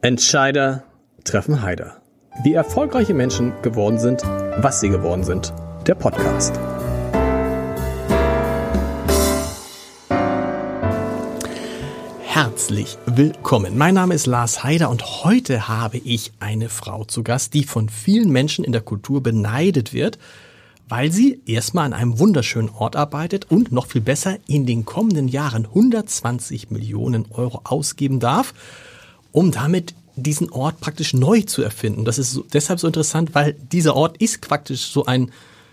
Entscheider treffen Heider. Wie erfolgreiche Menschen geworden sind, was sie geworden sind. Der Podcast. Herzlich willkommen. Mein Name ist Lars Heider und heute habe ich eine Frau zu Gast, die von vielen Menschen in der Kultur beneidet wird, weil sie erstmal an einem wunderschönen Ort arbeitet und noch viel besser in den kommenden Jahren 120 Millionen Euro ausgeben darf um damit diesen Ort praktisch neu zu erfinden. Das ist so, deshalb so interessant, weil dieser Ort ist praktisch so ein,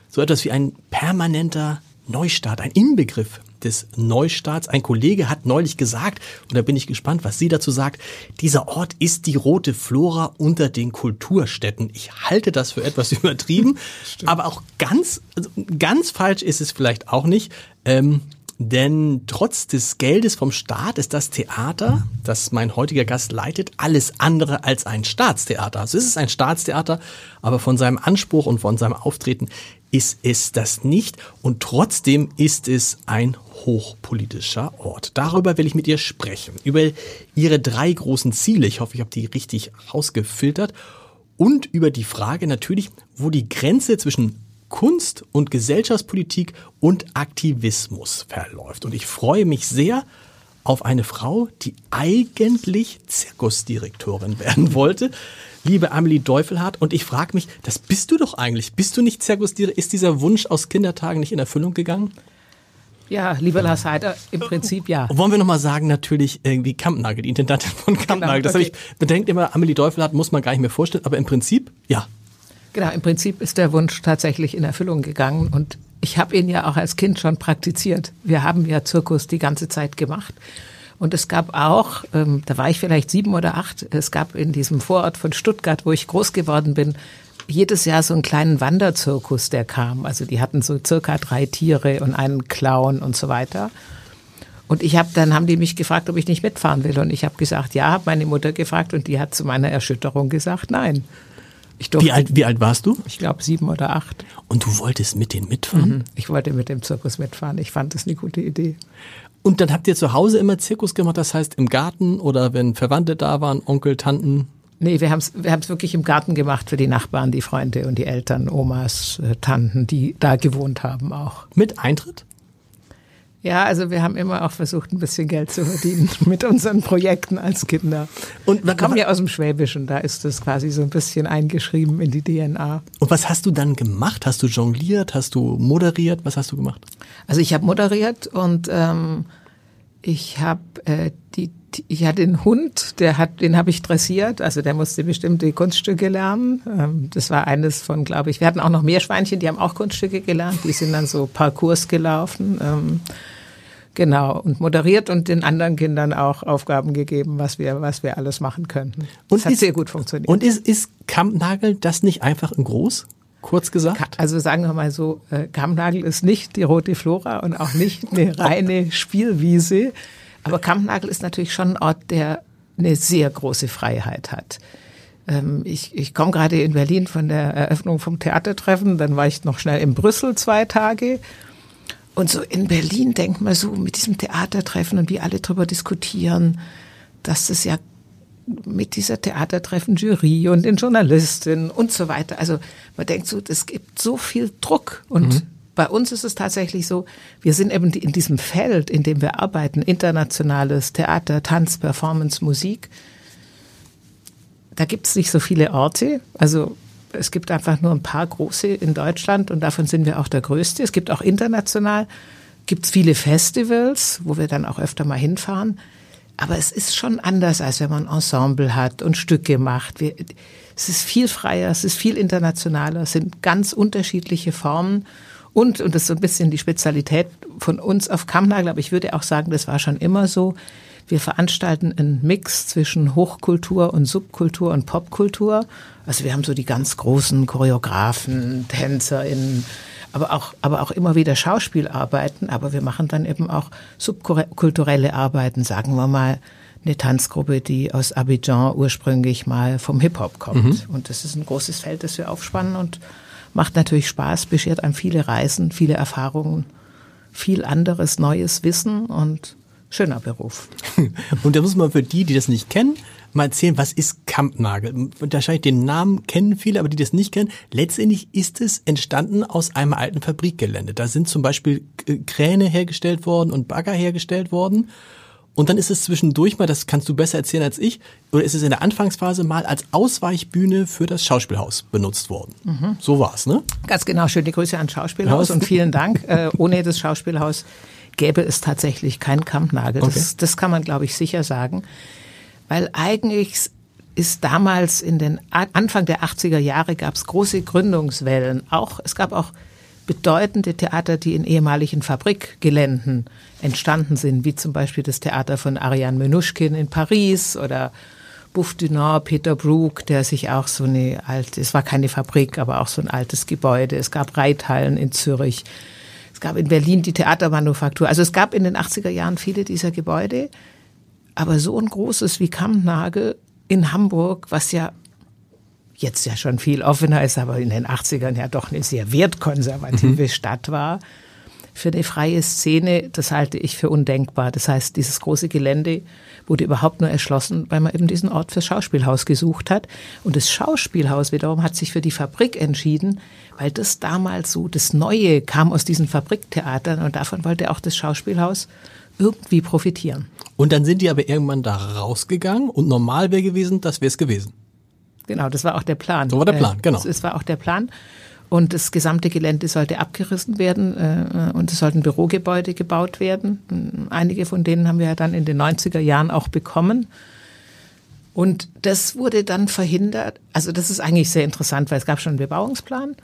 so etwas wie ein permanenter Neustart, ein Inbegriff des Neustarts. Ein Kollege hat neulich gesagt, und da bin ich gespannt, was sie dazu sagt, dieser Ort ist die rote Flora unter den Kulturstädten. Ich halte das für etwas übertrieben, aber auch ganz, also ganz falsch ist es vielleicht auch nicht. Ähm, denn trotz des Geldes vom Staat ist das Theater, das mein heutiger Gast leitet, alles andere als ein Staatstheater. Also es ist ein Staatstheater, aber von seinem Anspruch und von seinem Auftreten ist es das nicht. Und trotzdem ist es ein hochpolitischer Ort. Darüber will ich mit ihr sprechen. Über ihre drei großen Ziele. Ich hoffe, ich habe die richtig rausgefiltert. Und über die Frage natürlich, wo die Grenze zwischen Kunst und Gesellschaftspolitik und Aktivismus verläuft. Und ich freue mich sehr auf eine Frau, die eigentlich Zirkusdirektorin werden wollte. Liebe Amelie Deufelhardt, und ich frage mich, das bist du doch eigentlich. Bist du nicht Zirkusdirektorin? Ist dieser Wunsch aus Kindertagen nicht in Erfüllung gegangen? Ja, lieber Lars Heider, im Prinzip ja. Wollen wir nochmal sagen, natürlich irgendwie Kampnagel, die Intendantin von Kampnagel. Genau, das okay. habe ich bedenkt immer, Amelie Deufelhardt muss man gar nicht mehr vorstellen, aber im Prinzip ja. Genau, im Prinzip ist der Wunsch tatsächlich in Erfüllung gegangen und ich habe ihn ja auch als Kind schon praktiziert. Wir haben ja Zirkus die ganze Zeit gemacht. Und es gab auch, ähm, da war ich vielleicht sieben oder acht, es gab in diesem Vorort von Stuttgart, wo ich groß geworden bin, jedes Jahr so einen kleinen Wanderzirkus, der kam. Also die hatten so circa drei Tiere und einen Clown und so weiter. Und ich habe dann haben die mich gefragt, ob ich nicht mitfahren will. Und ich habe gesagt, ja, habe meine Mutter gefragt und die hat zu meiner Erschütterung gesagt, nein. Durfte, wie, alt, wie alt warst du? Ich glaube sieben oder acht. Und du wolltest mit denen mitfahren? Mhm. Ich wollte mit dem Zirkus mitfahren. Ich fand das eine gute Idee. Und dann habt ihr zu Hause immer Zirkus gemacht, das heißt im Garten oder wenn Verwandte da waren, Onkel, Tanten? Nee, wir haben es wir haben's wirklich im Garten gemacht für die Nachbarn, die Freunde und die Eltern, Omas, äh, Tanten, die da gewohnt haben auch. Mit Eintritt? Ja, also wir haben immer auch versucht, ein bisschen Geld zu verdienen mit unseren Projekten als Kinder. Und wir kommen ja aus dem Schwäbischen, da ist das quasi so ein bisschen eingeschrieben in die DNA. Und was hast du dann gemacht? Hast du jongliert? Hast du moderiert? Was hast du gemacht? Also ich habe moderiert und ähm, ich habe äh, die ich hatte einen Hund, der hat, den habe ich dressiert, also der musste bestimmte Kunststücke lernen. Ähm, das war eines von, glaube ich, wir hatten auch noch Meerschweinchen, die haben auch Kunststücke gelernt, die sind dann so Parcours gelaufen. Genau, und moderiert und den anderen Kindern auch Aufgaben gegeben, was wir, was wir alles machen könnten. Und das hat ist, sehr gut funktioniert. Und ist, ist Kampnagel das nicht einfach in groß? Kurz gesagt? Also sagen wir mal so, äh, Kampnagel ist nicht die rote Flora und auch nicht eine reine Spielwiese. Aber Kampnagel ist natürlich schon ein Ort, der eine sehr große Freiheit hat. Ähm, ich, ich komme gerade in Berlin von der Eröffnung vom Theatertreffen, dann war ich noch schnell in Brüssel zwei Tage und so in Berlin denkt man so mit diesem Theatertreffen und wie alle drüber diskutieren, dass es ja mit dieser Theatertreffen Jury und den Journalistinnen und so weiter. Also man denkt so, es gibt so viel Druck und mhm. bei uns ist es tatsächlich so, wir sind eben in diesem Feld, in dem wir arbeiten, internationales Theater, Tanz, Performance, Musik. Da gibt es nicht so viele Orte. Also es gibt einfach nur ein paar große in Deutschland und davon sind wir auch der größte. Es gibt auch international, gibt es viele Festivals, wo wir dann auch öfter mal hinfahren. Aber es ist schon anders, als wenn man Ensemble hat und Stücke macht. Wir, es ist viel freier, es ist viel internationaler, es sind ganz unterschiedliche Formen. Und, und das ist so ein bisschen die Spezialität von uns auf Kammnagel, aber ich würde auch sagen, das war schon immer so. Wir veranstalten einen Mix zwischen Hochkultur und Subkultur und Popkultur. Also wir haben so die ganz großen Choreografen, TänzerInnen, aber auch, aber auch immer wieder Schauspielarbeiten. Aber wir machen dann eben auch subkulturelle Arbeiten, sagen wir mal, eine Tanzgruppe, die aus Abidjan ursprünglich mal vom Hip-Hop kommt. Mhm. Und das ist ein großes Feld, das wir aufspannen und macht natürlich Spaß, beschert einem viele Reisen, viele Erfahrungen, viel anderes, neues Wissen und schöner Beruf. Und da muss man für die, die das nicht kennen, mal erzählen, was ist Kampnagel? Wahrscheinlich den Namen kennen viele, aber die das nicht kennen. Letztendlich ist es entstanden aus einem alten Fabrikgelände. Da sind zum Beispiel Kräne hergestellt worden und Bagger hergestellt worden. Und dann ist es zwischendurch mal, das kannst du besser erzählen als ich, oder ist es in der Anfangsphase mal als Ausweichbühne für das Schauspielhaus benutzt worden. Mhm. So war's, ne? Ganz genau. Schöne Grüße ans Schauspielhaus und vielen Dank. Äh, ohne das Schauspielhaus gäbe es tatsächlich keinen Kampnagel. Okay. Das, das kann man, glaube ich, sicher sagen. Weil eigentlich ist damals in den Anfang der 80er Jahre gab es große Gründungswellen. Auch es gab auch bedeutende Theater, die in ehemaligen Fabrikgeländen entstanden sind, wie zum Beispiel das Theater von Ariane Menuschkin in Paris oder Bouffe du Nord, Peter Brook, der sich auch so eine alte, es war keine Fabrik, aber auch so ein altes Gebäude. Es gab Reithallen in Zürich. Es gab in Berlin die Theatermanufaktur. Also es gab in den 80er Jahren viele dieser Gebäude. Aber so ein großes wie Kampnagel in Hamburg, was ja jetzt ja schon viel offener ist, aber in den 80ern ja doch eine sehr wertkonservative mhm. Stadt war, für eine freie Szene, das halte ich für undenkbar. Das heißt, dieses große Gelände wurde überhaupt nur erschlossen, weil man eben diesen Ort fürs Schauspielhaus gesucht hat. Und das Schauspielhaus wiederum hat sich für die Fabrik entschieden, weil das damals so, das Neue kam aus diesen Fabriktheatern und davon wollte auch das Schauspielhaus irgendwie profitieren. Und dann sind die aber irgendwann da rausgegangen und normal wäre gewesen, das wäre es gewesen. Genau, das war auch der Plan. So war der Plan, genau. Das war auch der Plan. Und das gesamte Gelände sollte abgerissen werden äh, und es sollten Bürogebäude gebaut werden. Einige von denen haben wir ja dann in den 90er Jahren auch bekommen. Und das wurde dann verhindert. Also das ist eigentlich sehr interessant, weil es gab schon einen Bebauungsplan.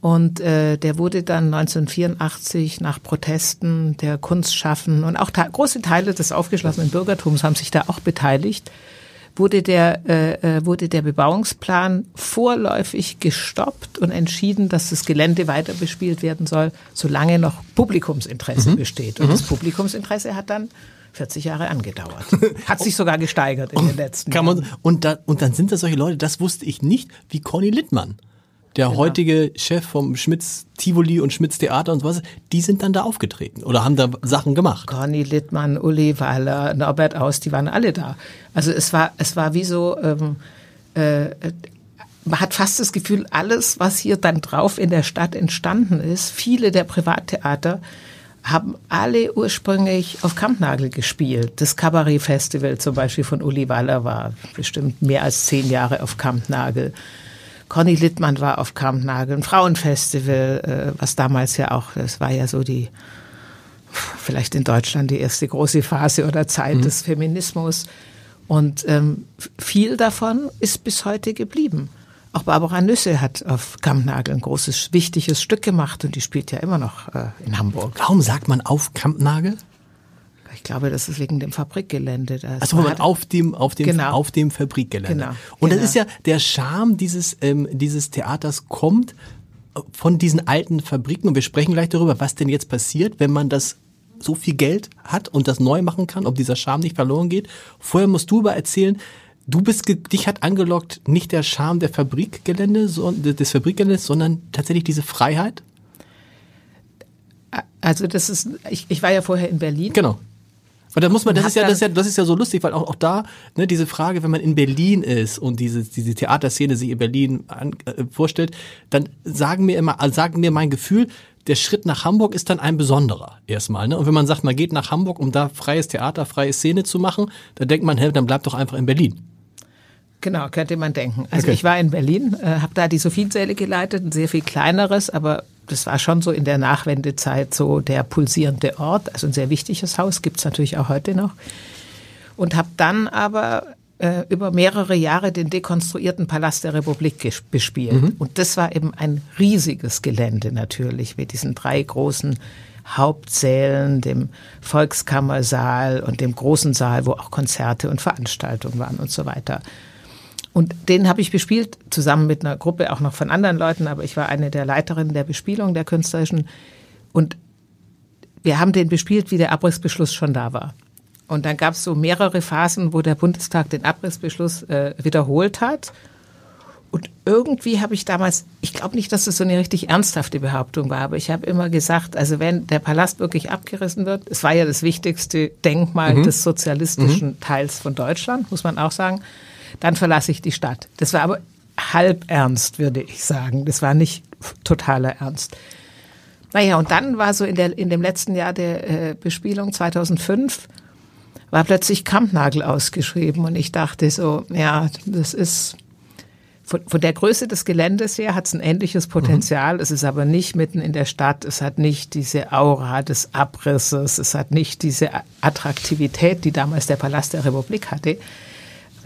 Und äh, der wurde dann 1984 nach Protesten der Kunstschaffen und auch große Teile des aufgeschlossenen Bürgertums haben sich da auch beteiligt wurde der, äh, äh, wurde der Bebauungsplan vorläufig gestoppt und entschieden, dass das Gelände weiter bespielt werden soll, solange noch Publikumsinteresse mhm. besteht. Und mhm. das Publikumsinteresse hat dann 40 Jahre angedauert. Hat sich sogar gesteigert in den letzten Jahren. Und, da, und dann sind das solche Leute, das wusste ich nicht, wie Conny Littmann der genau. heutige Chef vom Schmitz Tivoli und Schmitz Theater und so was, die sind dann da aufgetreten oder haben da Sachen gemacht. Conny Littmann, Uli Weiler, Norbert Aus, die waren alle da. Also es war, es war wie so, ähm, äh, man hat fast das Gefühl, alles, was hier dann drauf in der Stadt entstanden ist, viele der Privattheater haben alle ursprünglich auf Kampnagel gespielt. Das Kabarett-Festival zum Beispiel von Uli Waller war bestimmt mehr als zehn Jahre auf Kampnagel. Conny Littmann war auf Kampnagel, ein Frauenfestival, äh, was damals ja auch, das war ja so die, vielleicht in Deutschland die erste große Phase oder Zeit mhm. des Feminismus. Und ähm, viel davon ist bis heute geblieben. Auch Barbara Nüsse hat auf Kampnagel ein großes, wichtiges Stück gemacht und die spielt ja immer noch äh, in Hamburg. Warum sagt man auf Kampnagel? Ich glaube, das ist wegen dem Fabrikgelände. Das also auf dem, auf dem, genau. auf dem Fabrikgelände. Genau. Und genau. das ist ja der Charme dieses, ähm, dieses Theaters kommt von diesen alten Fabriken. Und wir sprechen gleich darüber, was denn jetzt passiert, wenn man das so viel Geld hat und das neu machen kann, ob dieser Charme nicht verloren geht. Vorher musst du aber erzählen, du bist, dich hat angelockt nicht der Charme der Fabrikgelände, so, des Fabrikgeländes, sondern tatsächlich diese Freiheit? Also das ist, ich, ich war ja vorher in Berlin. Genau. Und da muss man, das ist ja, das ist ja, das ist ja so lustig, weil auch, auch da, ne, diese Frage, wenn man in Berlin ist und diese, diese Theaterszene sich in Berlin an, äh, vorstellt, dann sagen mir immer, also sagen mir mein Gefühl, der Schritt nach Hamburg ist dann ein besonderer erstmal. Ne? Und wenn man sagt, man geht nach Hamburg, um da freies Theater, freie Szene zu machen, dann denkt man, hey, dann bleibt doch einfach in Berlin. Genau, könnte man denken. Also okay. ich war in Berlin, äh, habe da die Sophiesäle geleitet, ein sehr viel kleineres, aber das war schon so in der Nachwendezeit so der pulsierende Ort. Also ein sehr wichtiges Haus, gibt's natürlich auch heute noch. Und habe dann aber äh, über mehrere Jahre den dekonstruierten Palast der Republik bespielt. Mhm. Und das war eben ein riesiges Gelände natürlich mit diesen drei großen Hauptsälen, dem Volkskammersaal und dem großen Saal, wo auch Konzerte und Veranstaltungen waren und so weiter. Und den habe ich bespielt, zusammen mit einer Gruppe auch noch von anderen Leuten, aber ich war eine der Leiterinnen der Bespielung der künstlerischen. Und wir haben den bespielt, wie der Abrissbeschluss schon da war. Und dann gab es so mehrere Phasen, wo der Bundestag den Abrissbeschluss äh, wiederholt hat. Und irgendwie habe ich damals, ich glaube nicht, dass es so eine richtig ernsthafte Behauptung war, aber ich habe immer gesagt, also wenn der Palast wirklich abgerissen wird, es war ja das wichtigste Denkmal mhm. des sozialistischen mhm. Teils von Deutschland, muss man auch sagen, dann verlasse ich die Stadt. Das war aber halb ernst, würde ich sagen. Das war nicht totaler Ernst. Naja, und dann war so in, der, in dem letzten Jahr der äh, Bespielung 2005, war plötzlich Kampnagel ausgeschrieben und ich dachte so, ja, das ist von, von der Größe des Geländes her hat es ein ähnliches Potenzial. Mhm. Es ist aber nicht mitten in der Stadt. Es hat nicht diese Aura des Abrisses. Es hat nicht diese Attraktivität, die damals der Palast der Republik hatte.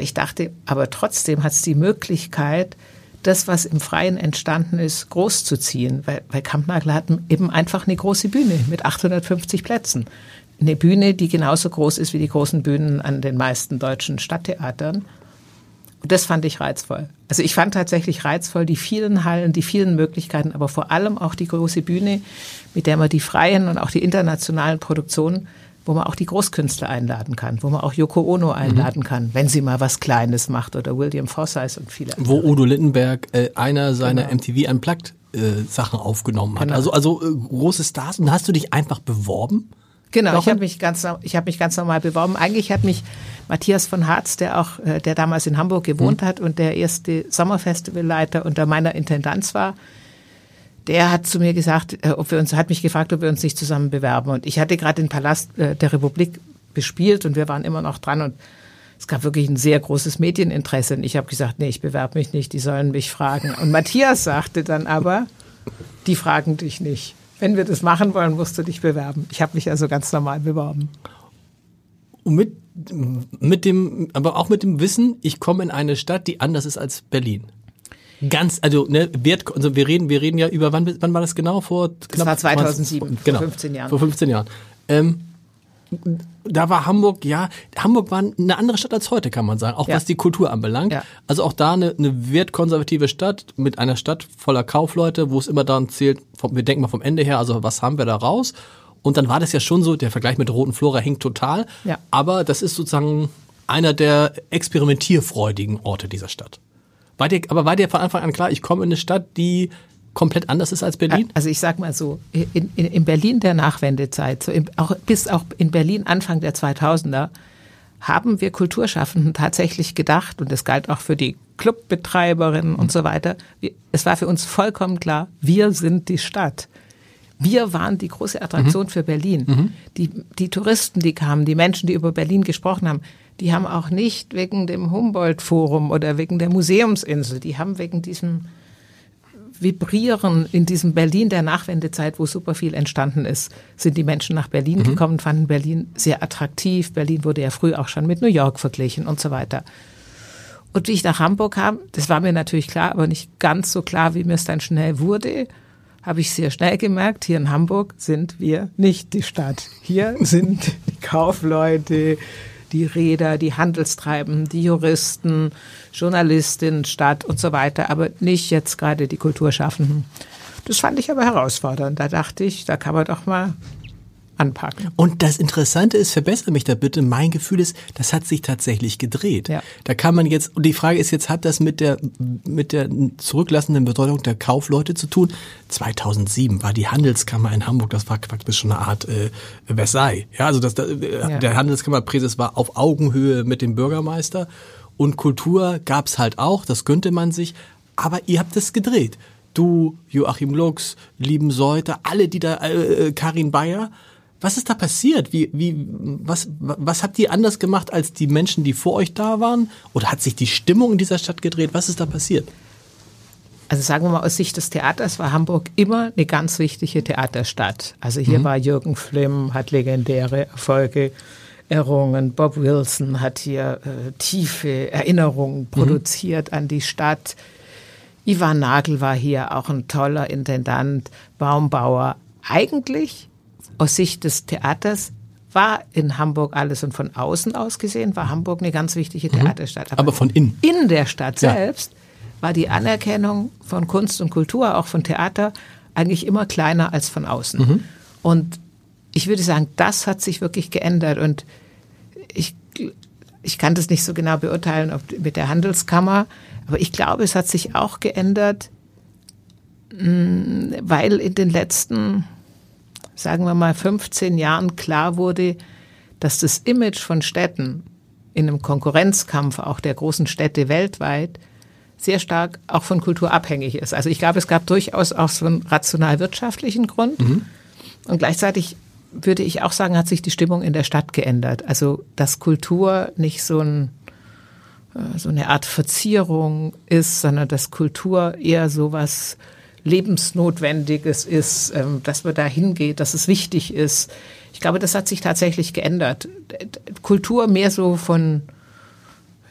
Ich dachte, aber trotzdem hat es die Möglichkeit, das, was im Freien entstanden ist, groß zu ziehen. Weil, weil Kampnagel hat eben einfach eine große Bühne mit 850 Plätzen. Eine Bühne, die genauso groß ist wie die großen Bühnen an den meisten deutschen Stadttheatern. Und das fand ich reizvoll. Also ich fand tatsächlich reizvoll die vielen Hallen, die vielen Möglichkeiten, aber vor allem auch die große Bühne, mit der man die freien und auch die internationalen Produktionen, wo man auch die Großkünstler einladen kann, wo man auch Yoko Ono mhm. einladen mhm. kann, wenn sie mal was Kleines macht oder William Forsythe und viele andere. Wo Udo Littenberg äh, einer seiner genau. MTV Unplugged äh, Sachen aufgenommen hat. Genau. Also also äh, große Stars und hast du dich einfach beworben? Genau, ich habe mich ganz ich habe mich ganz normal beworben. Eigentlich hat mich Matthias von Harz, der auch äh, der damals in Hamburg gewohnt mhm. hat und der erste Sommerfestivalleiter unter meiner Intendanz war, der hat zu mir gesagt, äh, ob wir uns hat mich gefragt, ob wir uns nicht zusammen bewerben und ich hatte gerade den Palast äh, der Republik bespielt und wir waren immer noch dran und es gab wirklich ein sehr großes Medieninteresse und ich habe gesagt, nee, ich bewerbe mich nicht, die sollen mich fragen. Und Matthias sagte dann aber, die fragen dich nicht wenn wir das machen wollen, musst du dich bewerben. Ich habe mich also ganz normal beworben. Und mit, mit dem, aber auch mit dem Wissen, ich komme in eine Stadt, die anders ist als Berlin. Ganz, also, ne, Wert, also wir reden, wir reden ja über, wann, wann war das genau? Vor knapp das war 2007, genau, vor 15 Jahren. Vor 15 Jahren. Ähm, da war Hamburg, ja, Hamburg war eine andere Stadt als heute, kann man sagen, auch ja. was die Kultur anbelangt. Ja. Also auch da eine, eine wertkonservative Stadt mit einer Stadt voller Kaufleute, wo es immer daran zählt, vom, wir denken mal vom Ende her, also was haben wir da raus? Und dann war das ja schon so, der Vergleich mit der Roten Flora hängt total, ja. aber das ist sozusagen einer der experimentierfreudigen Orte dieser Stadt. War dir, aber war dir von Anfang an klar, ich komme in eine Stadt, die komplett anders ist als Berlin? Also ich sag mal so, in, in, in Berlin der Nachwendezeit, so im, auch, bis auch in Berlin Anfang der 2000er, haben wir Kulturschaffenden tatsächlich gedacht, und das galt auch für die Clubbetreiberinnen und so weiter, es war für uns vollkommen klar, wir sind die Stadt. Wir waren die große Attraktion mhm. für Berlin. Mhm. Die, die Touristen, die kamen, die Menschen, die über Berlin gesprochen haben, die haben auch nicht wegen dem Humboldt-Forum oder wegen der Museumsinsel, die haben wegen diesem Vibrieren in diesem Berlin der Nachwendezeit, wo super viel entstanden ist, sind die Menschen nach Berlin mhm. gekommen, fanden Berlin sehr attraktiv. Berlin wurde ja früh auch schon mit New York verglichen und so weiter. Und wie ich nach Hamburg kam, das war mir natürlich klar, aber nicht ganz so klar, wie mir es dann schnell wurde, habe ich sehr schnell gemerkt, hier in Hamburg sind wir nicht die Stadt. Hier sind die Kaufleute, die Räder, die Handelstreibenden, die Juristen, Journalistinnen, Stadt und so weiter, aber nicht jetzt gerade die Kulturschaffenden. Das fand ich aber herausfordernd. Da dachte ich, da kann man doch mal anpacken. Und das Interessante ist, verbessere mich da bitte, mein Gefühl ist, das hat sich tatsächlich gedreht. Ja. Da kann man jetzt, und die Frage ist jetzt, hat das mit der, mit der zurücklassenden Bedeutung der Kaufleute zu tun? 2007 war die Handelskammer in Hamburg, das war praktisch schon eine Art äh, Versailles. Ja, also das, äh, ja. der Handelskammerpräses war auf Augenhöhe mit dem Bürgermeister und Kultur gab's halt auch, das gönnte man sich, aber ihr habt es gedreht. Du, Joachim Lux, Lieben Seuter, alle, die da, äh, äh Karin Bayer, was ist da passiert? Wie, wie, was, was habt ihr anders gemacht als die Menschen, die vor euch da waren? Oder hat sich die Stimmung in dieser Stadt gedreht? Was ist da passiert? Also sagen wir mal aus Sicht des Theaters war Hamburg immer eine ganz wichtige Theaterstadt. Also hier mhm. war Jürgen Flimm, hat legendäre Erfolge errungen. Bob Wilson hat hier äh, tiefe Erinnerungen mhm. produziert mhm. an die Stadt. Ivan Nagel war hier auch ein toller Intendant, Baumbauer. Eigentlich aus Sicht des Theaters war in Hamburg alles und von außen aus gesehen war Hamburg eine ganz wichtige mhm. Theaterstadt. Aber, Aber, von innen. In der Stadt selbst war die Anerkennung von Kunst und Kultur, auch von Theater, eigentlich immer kleiner als von außen. Mhm. Und ich würde sagen, das hat sich wirklich geändert. Und ich, ich kann das nicht so genau beurteilen ob mit der Handelskammer, aber ich glaube, es hat sich auch geändert, mm, weil in den letzten, sagen wir mal, 15 Jahren klar wurde, dass das Image von Städten in einem Konkurrenzkampf auch der großen Städte weltweit sehr stark auch von Kultur abhängig ist. Also ich glaube, es gab durchaus auch so einen rational-wirtschaftlichen Grund. Mhm. Und gleichzeitig würde ich auch sagen, hat sich die Stimmung in der Stadt geändert. Also, dass Kultur nicht so, ein, äh, so eine Art Verzierung ist, sondern dass Kultur eher so Lebensnotwendiges ist, ähm, dass man da hingeht, dass es wichtig ist. Ich glaube, das hat sich tatsächlich geändert. Kultur mehr so von,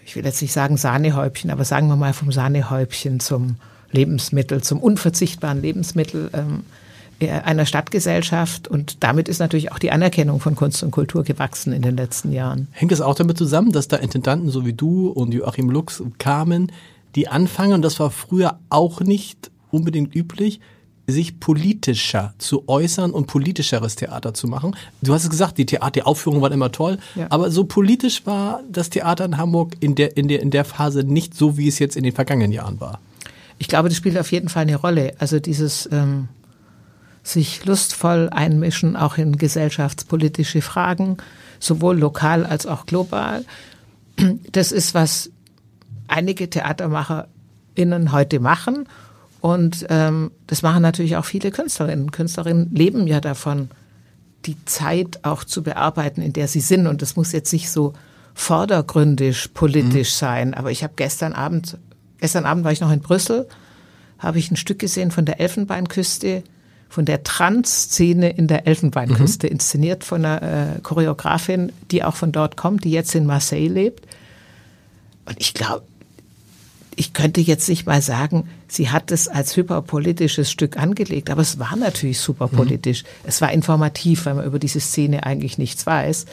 ich will jetzt nicht sagen Sahnehäubchen, aber sagen wir mal vom Sahnehäubchen zum Lebensmittel, zum unverzichtbaren Lebensmittel ähm, einer Stadtgesellschaft. Und damit ist natürlich auch die Anerkennung von Kunst und Kultur gewachsen in den letzten Jahren. Hängt es auch damit zusammen, dass da Intendanten so wie du und Joachim Lux kamen, die anfangen, und das war früher auch nicht unbedingt üblich, sich politischer zu äußern und politischeres Theater zu machen. Du hast es gesagt, die Theateraufführungen waren immer toll, ja. aber so politisch war das Theater in Hamburg in der, in, der, in der Phase nicht so, wie es jetzt in den vergangenen Jahren war. Ich glaube, das spielt auf jeden Fall eine Rolle. Also dieses ähm, sich lustvoll einmischen, auch in gesellschaftspolitische Fragen, sowohl lokal als auch global. Das ist, was einige TheatermacherInnen heute machen und ähm, das machen natürlich auch viele Künstlerinnen. Künstlerinnen leben ja davon, die Zeit auch zu bearbeiten, in der sie sind. Und das muss jetzt nicht so vordergründig politisch mhm. sein. Aber ich habe gestern Abend, gestern Abend war ich noch in Brüssel, habe ich ein Stück gesehen von der Elfenbeinküste, von der Trans-Szene in der Elfenbeinküste, mhm. inszeniert von einer äh, Choreografin, die auch von dort kommt, die jetzt in Marseille lebt. Und ich glaube, ich könnte jetzt nicht mal sagen, sie hat es als hyperpolitisches Stück angelegt, aber es war natürlich superpolitisch. Mhm. Es war informativ, weil man über diese Szene eigentlich nichts weiß.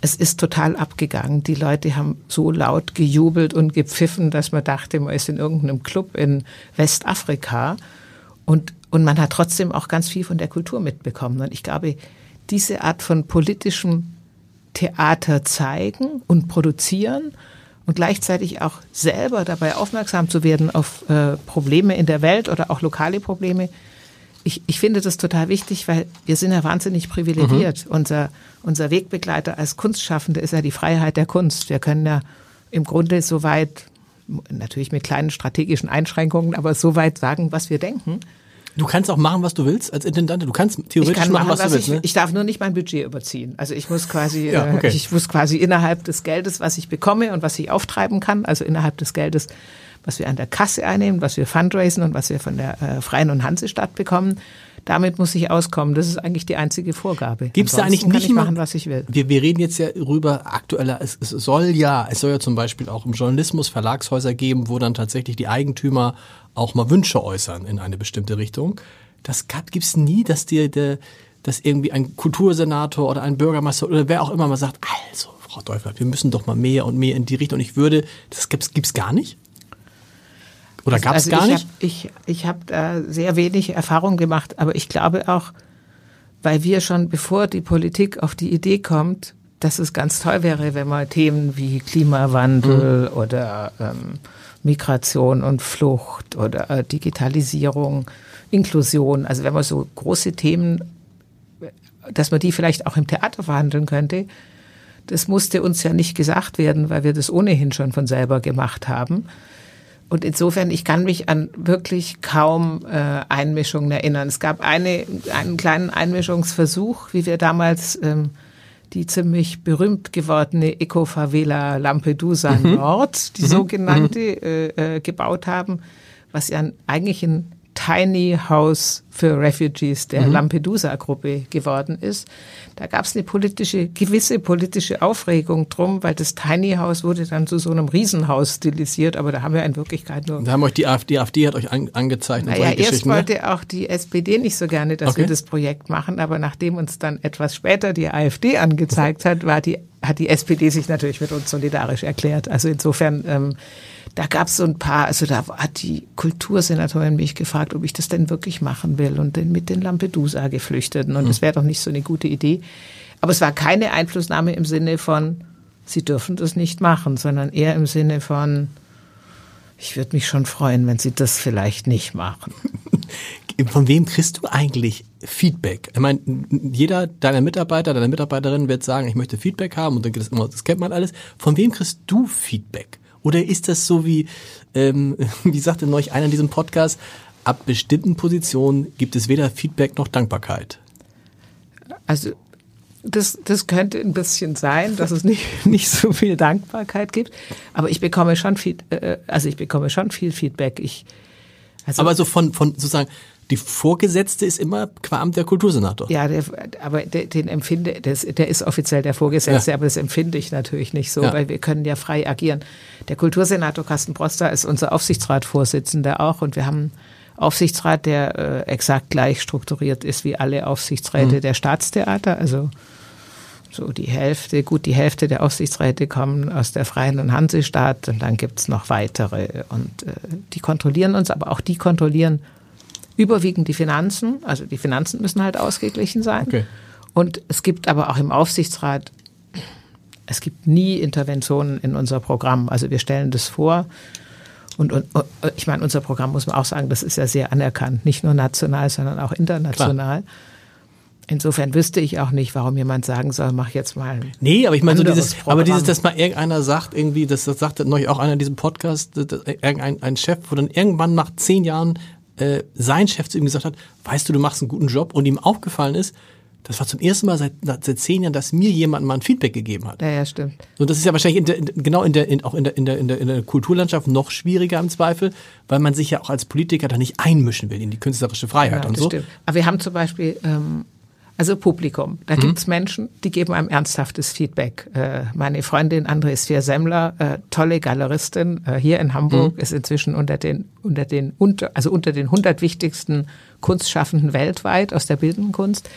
Es ist total abgegangen. Die Leute haben so laut gejubelt und gepfiffen, dass man dachte, man ist in irgendeinem Club in Westafrika. Und, und man hat trotzdem auch ganz viel von der Kultur mitbekommen. Und ich glaube, diese Art von politischem Theater zeigen und produzieren – und gleichzeitig auch selber dabei aufmerksam zu werden auf äh, Probleme in der Welt oder auch lokale Probleme. Ich, ich finde das total wichtig, weil wir sind ja wahnsinnig privilegiert. Mhm. Unser, unser Wegbegleiter als Kunstschaffende ist ja die Freiheit der Kunst. Wir können ja im Grunde soweit, natürlich mit kleinen strategischen Einschränkungen, aber soweit sagen, was wir denken. Du kannst auch machen, was du willst als Intendante. Du kannst theoretisch kann machen, was, was du willst. Ich, ne? ich darf nur nicht mein Budget überziehen. Also ich muss quasi, ja, okay. äh, ich muss quasi innerhalb des Geldes, was ich bekomme und was ich auftreiben kann, also innerhalb des Geldes, was wir an der Kasse einnehmen, was wir fundraisen und was wir von der äh, Freien und Hansestadt bekommen, damit muss ich auskommen. Das ist eigentlich die einzige Vorgabe. Gibt es da eigentlich nicht machen, was ich will? Wir, wir reden jetzt ja rüber aktueller. Es, es soll ja, es soll ja zum Beispiel auch im Journalismus Verlagshäuser geben, wo dann tatsächlich die Eigentümer auch mal Wünsche äußern in eine bestimmte Richtung. Das gibt es nie, dass dir der, dass irgendwie ein Kultursenator oder ein Bürgermeister oder wer auch immer mal sagt, also Frau Teufel, wir müssen doch mal mehr und mehr in die Richtung. Und ich würde, das gibt's gibt's gar nicht. Oder gab es also gar ich nicht? Hab, ich ich habe da sehr wenig Erfahrung gemacht, aber ich glaube auch, weil wir schon bevor die Politik auf die Idee kommt, dass es ganz toll wäre, wenn man Themen wie Klimawandel mhm. oder ähm, Migration und Flucht oder äh, Digitalisierung, Inklusion, also wenn man so große Themen, dass man die vielleicht auch im Theater verhandeln könnte, das musste uns ja nicht gesagt werden, weil wir das ohnehin schon von selber gemacht haben. Und insofern, ich kann mich an wirklich kaum äh, Einmischungen erinnern. Es gab eine, einen kleinen Einmischungsversuch, wie wir damals ähm, die ziemlich berühmt gewordene Eco-Favela Lampedusa mhm. Nord, die mhm. sogenannte, mhm. äh, äh, gebaut haben, was ja eigentlich ein Tiny House für Refugees der mhm. Lampedusa-Gruppe geworden ist. Da gab es eine politische, gewisse politische Aufregung drum, weil das Tiny House wurde dann zu so einem Riesenhaus stilisiert, aber da haben wir in Wirklichkeit nur. Da haben euch die AfD, AfD hat euch an, angezeichnet. Naja, erst ne? wollte auch die SPD nicht so gerne, dass okay. wir das Projekt machen, aber nachdem uns dann etwas später die AfD angezeigt hat, war die, hat die SPD sich natürlich mit uns solidarisch erklärt. Also insofern, ähm, da gab es so ein paar, also da hat die Kultursenatorin mich gefragt, ob ich das denn wirklich machen will und den, mit den Lampedusa-Geflüchteten. Und mhm. das wäre doch nicht so eine gute Idee. Aber es war keine Einflussnahme im Sinne von, sie dürfen das nicht machen, sondern eher im Sinne von, ich würde mich schon freuen, wenn sie das vielleicht nicht machen. Von wem kriegst du eigentlich Feedback? Ich meine, jeder deiner Mitarbeiter, deiner Mitarbeiterin wird sagen, ich möchte Feedback haben und dann geht das immer, das kennt man alles. Von wem kriegst du Feedback? Oder ist das so wie, ähm, wie sagte neulich einer in diesem Podcast, ab bestimmten Positionen gibt es weder Feedback noch Dankbarkeit? Also das, das könnte ein bisschen sein, dass es nicht, nicht so viel Dankbarkeit gibt. Aber ich bekomme schon viel, äh, also ich bekomme schon viel Feedback. Ich, also aber so von, von sozusagen, die Vorgesetzte ist immer qua Amt der Kultursenator. Ja, der, aber den empfinde, das, der ist offiziell der Vorgesetzte, ja. aber das empfinde ich natürlich nicht so, ja. weil wir können ja frei agieren. Der Kultursenator Carsten Broster ist unser Aufsichtsratsvorsitzender auch und wir haben Aufsichtsrat, der äh, exakt gleich strukturiert ist wie alle Aufsichtsräte mhm. der Staatstheater. Also so die Hälfte, gut die Hälfte der Aufsichtsräte kommen aus der Freien und Hansestaat und dann gibt's noch weitere. Und äh, die kontrollieren uns, aber auch die kontrollieren überwiegend die Finanzen. Also die Finanzen müssen halt ausgeglichen sein. Okay. Und es gibt aber auch im Aufsichtsrat, es gibt nie Interventionen in unser Programm. Also wir stellen das vor und, und, und, ich meine, unser Programm muss man auch sagen, das ist ja sehr anerkannt, nicht nur national, sondern auch international. Klar. Insofern wüsste ich auch nicht, warum jemand sagen soll, mach jetzt mal. Nee, aber ich meine, so dieses, aber dieses, dass mal irgendeiner sagt, irgendwie, das, das sagte neulich auch einer in diesem Podcast, irgendein ein Chef, wo dann irgendwann nach zehn Jahren äh, sein Chef zu ihm gesagt hat, weißt du, du machst einen guten Job und ihm aufgefallen ist, das war zum ersten Mal seit, seit zehn Jahren, dass mir jemand mal ein Feedback gegeben hat. Ja, ja, stimmt. Und das ist ja wahrscheinlich in der, in, genau in der, in, auch in der, in, der, in, der, in der Kulturlandschaft noch schwieriger im Zweifel, weil man sich ja auch als Politiker da nicht einmischen will in die künstlerische Freiheit ja, und so. Stimmt. Aber wir haben zum Beispiel, ähm, also Publikum, da mhm. gibt's Menschen, die geben einem ernsthaftes Feedback. Äh, meine Freundin André Svier Semmler, äh, tolle Galeristin, äh, hier in Hamburg, mhm. ist inzwischen unter den, unter den, unter, also unter den 100 wichtigsten Kunstschaffenden weltweit aus der bildenden Kunst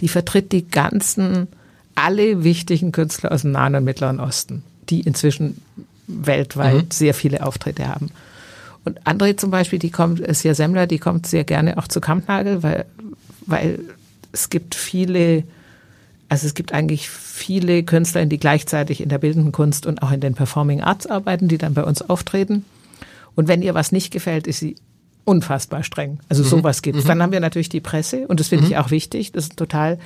die vertritt die ganzen, alle wichtigen Künstler aus dem Nahen und Mittleren Osten, die inzwischen weltweit mhm. sehr viele Auftritte haben. Und André zum Beispiel, die kommt, ist ja Semmler, die kommt sehr gerne auch zu Kampnagel, weil, weil es gibt viele, also es gibt eigentlich viele Künstler, die gleichzeitig in der bildenden Kunst und auch in den Performing Arts arbeiten, die dann bei uns auftreten. Und wenn ihr was nicht gefällt, ist sie unfassbar streng. Also mhm. sowas gibt's. Mhm. Dann haben wir natürlich die Presse und das finde mhm. ich auch wichtig. Das ist total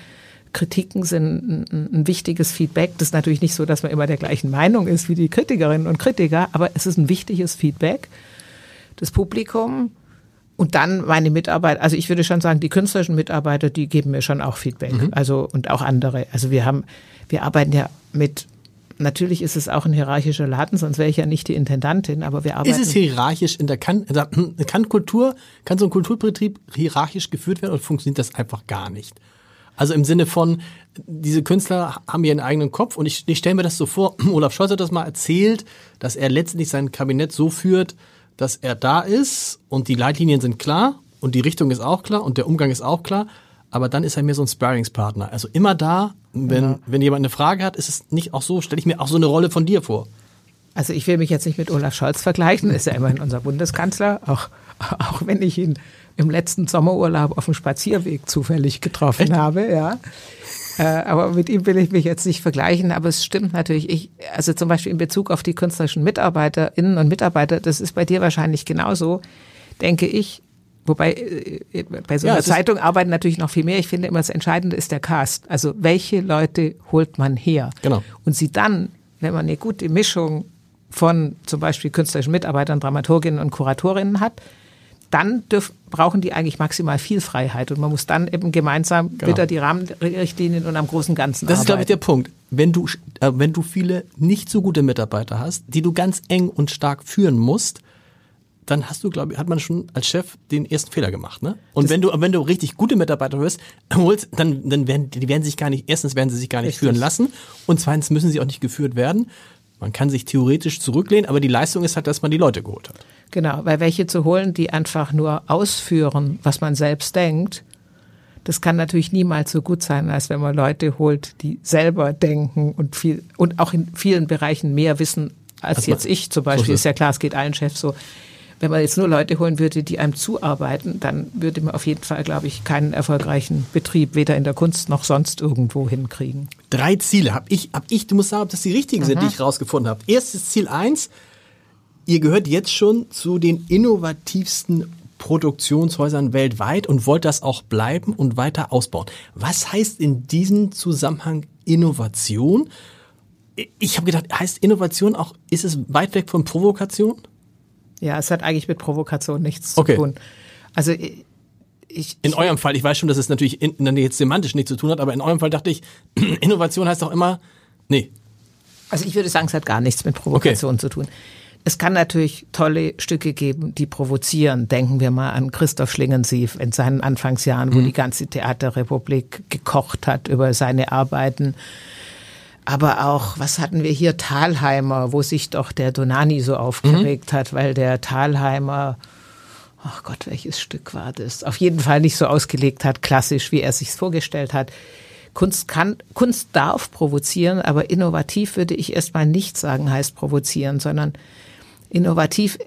Kritiken sind ein, ein, wichtiges Feedback. Das ist natürlich nicht so, dass man immer der gleichen Meinung ist wie die Kritikerinnen und Kritiker, aber es ist ein wichtiges Feedback. Das Publikum und dann meine Mitarbeiter, also ich würde schon sagen, die künstlerischen Mitarbeiter, die geben mir schon auch Feedback. Mhm. Also und auch andere. Also wir haben, wir arbeiten ja mit Natürlich ist es auch ein hierarchischer Laden, sonst wäre ich ja nicht die Intendantin, aber wir arbeiten. Ist es hierarchisch in der kann, also, kann Kultur, kann so ein Kulturbetrieb hierarchisch geführt werden oder funktioniert das einfach gar nicht? Also im Sinne von, diese Künstler haben ihren eigenen Kopf und ich, ich stelle mir das so vor, Olaf Scholz hat das mal erzählt, dass er letztendlich sein Kabinett so führt, dass er da ist und die Leitlinien sind klar und die Richtung ist auch klar und der Umgang ist auch klar, aber dann ist er mir so ein Sparringspartner. Also immer da, wenn, ja. wenn jemand eine Frage hat, ist es nicht auch so, stelle ich mir auch so eine Rolle von dir vor. Also ich will mich jetzt nicht mit Olaf Scholz vergleichen, ist ja immerhin unser Bundeskanzler, auch, auch wenn ich ihn im letzten Sommerurlaub auf dem Spazierweg zufällig getroffen Echt? habe, ja. Äh, aber mit ihm will ich mich jetzt nicht vergleichen, aber es stimmt natürlich. Ich, also zum Beispiel in Bezug auf die künstlerischen Mitarbeiterinnen und Mitarbeiter, das ist bei dir wahrscheinlich genauso, denke ich, Wobei äh, bei so einer ja, Zeitung arbeiten natürlich noch viel mehr. Ich finde immer das Entscheidende ist der Cast. Also welche Leute holt man her? Genau. Und sie dann, wenn man eine gute Mischung von zum Beispiel künstlerischen Mitarbeitern, Dramaturginnen und Kuratorinnen hat, dann dürf, brauchen die eigentlich maximal viel Freiheit und man muss dann eben gemeinsam genau. wieder die Rahmenrichtlinien und am großen Ganzen Das arbeiten. ist, glaube ich, der Punkt. Wenn du, äh, wenn du viele nicht so gute Mitarbeiter hast, die du ganz eng und stark führen musst, dann hast du, glaube ich, hat man schon als Chef den ersten Fehler gemacht, ne? Und das wenn du, wenn du richtig gute Mitarbeiter holst, holst, dann, dann werden, die werden sich gar nicht, erstens werden sie sich gar nicht richtig. führen lassen und zweitens müssen sie auch nicht geführt werden. Man kann sich theoretisch zurücklehnen, aber die Leistung ist halt, dass man die Leute geholt hat. Genau, weil welche zu holen, die einfach nur ausführen, was man selbst denkt, das kann natürlich niemals so gut sein, als wenn man Leute holt, die selber denken und viel und auch in vielen Bereichen mehr wissen als jetzt ich zum Beispiel. So ist ja klar, es geht allen Chefs so wenn man jetzt nur Leute holen würde, die einem zuarbeiten, dann würde man auf jeden Fall, glaube ich, keinen erfolgreichen Betrieb weder in der Kunst noch sonst irgendwo hinkriegen. Drei Ziele habe ich, hab ich, du musst sagen, ob das die richtigen mhm. sind, die ich rausgefunden habe. Erstes Ziel eins, ihr gehört jetzt schon zu den innovativsten Produktionshäusern weltweit und wollt das auch bleiben und weiter ausbauen. Was heißt in diesem Zusammenhang Innovation? Ich habe gedacht, heißt Innovation auch, ist es weit weg von Provokation? Ja, es hat eigentlich mit Provokation nichts okay. zu tun. Also ich, ich, in eurem Fall, ich weiß schon, dass es natürlich in, jetzt semantisch nichts zu tun hat, aber in eurem Fall dachte ich, Innovation heißt doch immer, nee. Also ich würde sagen, es hat gar nichts mit Provokation okay. zu tun. Es kann natürlich tolle Stücke geben, die provozieren. Denken wir mal an Christoph Schlingensief in seinen Anfangsjahren, wo mhm. die ganze Theaterrepublik gekocht hat über seine Arbeiten aber auch, was hatten wir hier, Thalheimer, wo sich doch der Donani so aufgeregt mhm. hat, weil der Thalheimer, ach Gott, welches Stück war das? Auf jeden Fall nicht so ausgelegt hat, klassisch, wie er sich's vorgestellt hat. Kunst kann, Kunst darf provozieren, aber innovativ würde ich erstmal nicht sagen, heißt provozieren, sondern innovativ,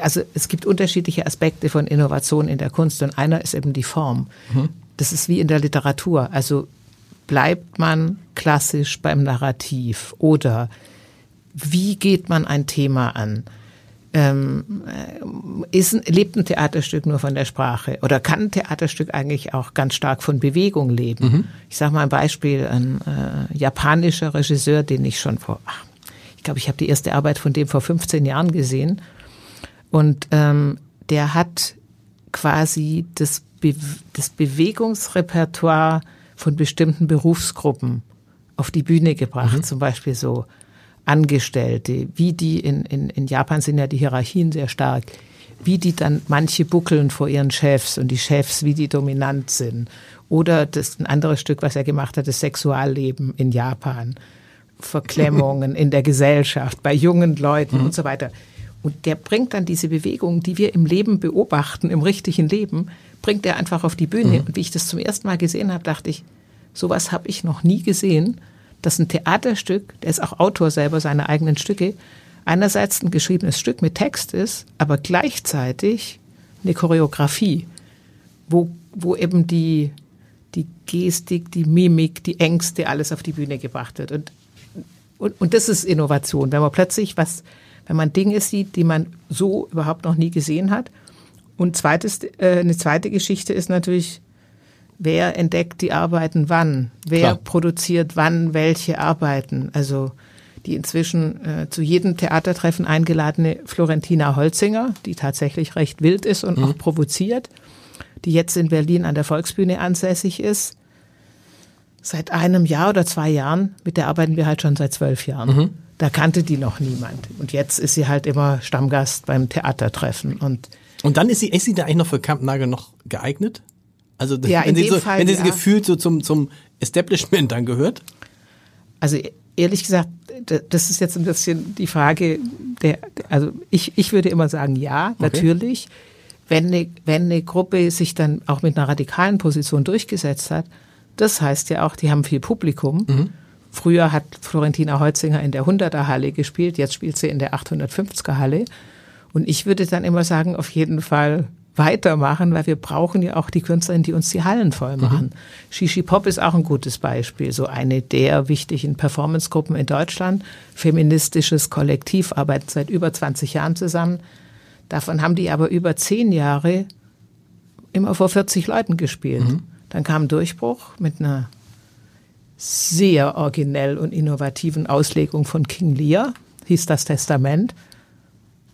also es gibt unterschiedliche Aspekte von Innovation in der Kunst und einer ist eben die Form. Mhm. Das ist wie in der Literatur. Also bleibt man klassisch beim Narrativ oder wie geht man ein Thema an? Ähm, äh, ist, lebt ein Theaterstück nur von der Sprache oder kann ein Theaterstück eigentlich auch ganz stark von Bewegung leben? Mhm. Ich sage mal ein Beispiel, ein äh, japanischer Regisseur, den ich schon vor, ach, ich glaube, ich habe die erste Arbeit von dem vor 15 Jahren gesehen und ähm, der hat quasi das, Be das Bewegungsrepertoire von bestimmten Berufsgruppen auf die Bühne gebracht, mhm. zum Beispiel so Angestellte, wie die in, in, in Japan sind ja die Hierarchien sehr stark, wie die dann manche buckeln vor ihren Chefs und die Chefs, wie die dominant sind. Oder das ein anderes Stück, was er gemacht hat, das Sexualleben in Japan, Verklemmungen in der Gesellschaft, bei jungen Leuten mhm. und so weiter. Und der bringt dann diese Bewegungen, die wir im Leben beobachten, im richtigen Leben, bringt er einfach auf die Bühne. Mhm. Und wie ich das zum ersten Mal gesehen habe, dachte ich, sowas habe ich noch nie gesehen, dass ein Theaterstück, der ist auch Autor selber seiner eigenen Stücke, einerseits ein geschriebenes Stück mit Text ist, aber gleichzeitig eine Choreografie, wo, wo eben die, die Gestik, die Mimik, die Ängste, alles auf die Bühne gebracht wird. Und, und, und das ist Innovation, wenn man plötzlich was, wenn man Dinge sieht, die man so überhaupt noch nie gesehen hat und zweites, äh, eine zweite Geschichte ist natürlich, wer entdeckt die Arbeiten wann? Wer Klar. produziert wann welche Arbeiten? Also die inzwischen äh, zu jedem Theatertreffen eingeladene Florentina Holzinger, die tatsächlich recht wild ist und mhm. auch provoziert, die jetzt in Berlin an der Volksbühne ansässig ist. Seit einem Jahr oder zwei Jahren, mit der arbeiten wir halt schon seit zwölf Jahren. Mhm. Da kannte die noch niemand. Und jetzt ist sie halt immer Stammgast beim Theatertreffen. Und und dann ist sie, ist sie da eigentlich noch für Kampnagel noch geeignet? Also ja, wenn, sie so, Fall, wenn sie ja. gefühlt so zum, zum Establishment dann gehört? Also ehrlich gesagt, das ist jetzt ein bisschen die Frage, der, also ich, ich würde immer sagen, ja, okay. natürlich. Wenn eine, wenn eine Gruppe sich dann auch mit einer radikalen Position durchgesetzt hat, das heißt ja auch, die haben viel Publikum. Mhm. Früher hat Florentina Holzinger in der 100er Halle gespielt, jetzt spielt sie in der 850er Halle. Und ich würde dann immer sagen, auf jeden Fall weitermachen, weil wir brauchen ja auch die Künstlerinnen, die uns die Hallen voll machen. Mhm. Shishi Pop ist auch ein gutes Beispiel, so eine der wichtigen Performancegruppen in Deutschland. Feministisches Kollektiv arbeitet seit über 20 Jahren zusammen. Davon haben die aber über zehn Jahre immer vor 40 Leuten gespielt. Mhm. Dann kam ein Durchbruch mit einer sehr originell und innovativen Auslegung von King Lear, hieß das Testament.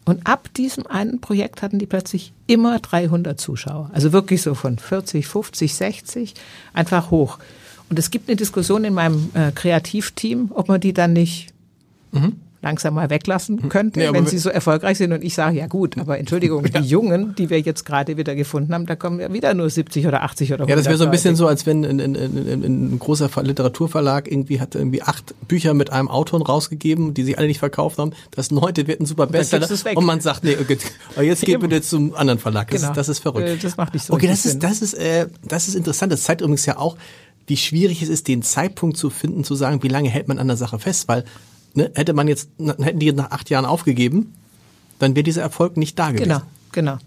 Und ab diesem einen Projekt hatten die plötzlich immer 300 Zuschauer. Also wirklich so von 40, 50, 60 einfach hoch. Und es gibt eine Diskussion in meinem äh, Kreativteam, ob man die dann nicht mhm langsam mal weglassen hm. könnte, ja, wenn sie so erfolgreich sind. Und ich sage, ja gut, aber Entschuldigung, ja. die Jungen, die wir jetzt gerade wieder gefunden haben, da kommen ja wieder nur 70 oder 80 oder 100 Ja, das wäre so ein bisschen so, als wenn ein, ein, ein, ein, großer Literaturverlag irgendwie hat irgendwie acht Bücher mit einem Autor rausgegeben, die sich alle nicht verkauft haben. Das neunte wird ein super Bestseller. Und man sagt, nee, okay, jetzt geht bitte zum anderen Verlag. Das, genau. ist, das ist verrückt. Äh, das macht nicht so Okay, das ist, das ist, äh, das ist interessant. Das zeigt übrigens ja auch, wie schwierig es ist, den Zeitpunkt zu finden, zu sagen, wie lange hält man an der Sache fest, weil ne, hätte man jetzt, hätten die nach acht Jahren aufgegeben, dann wäre dieser Erfolg nicht da gewesen. Genau. genau.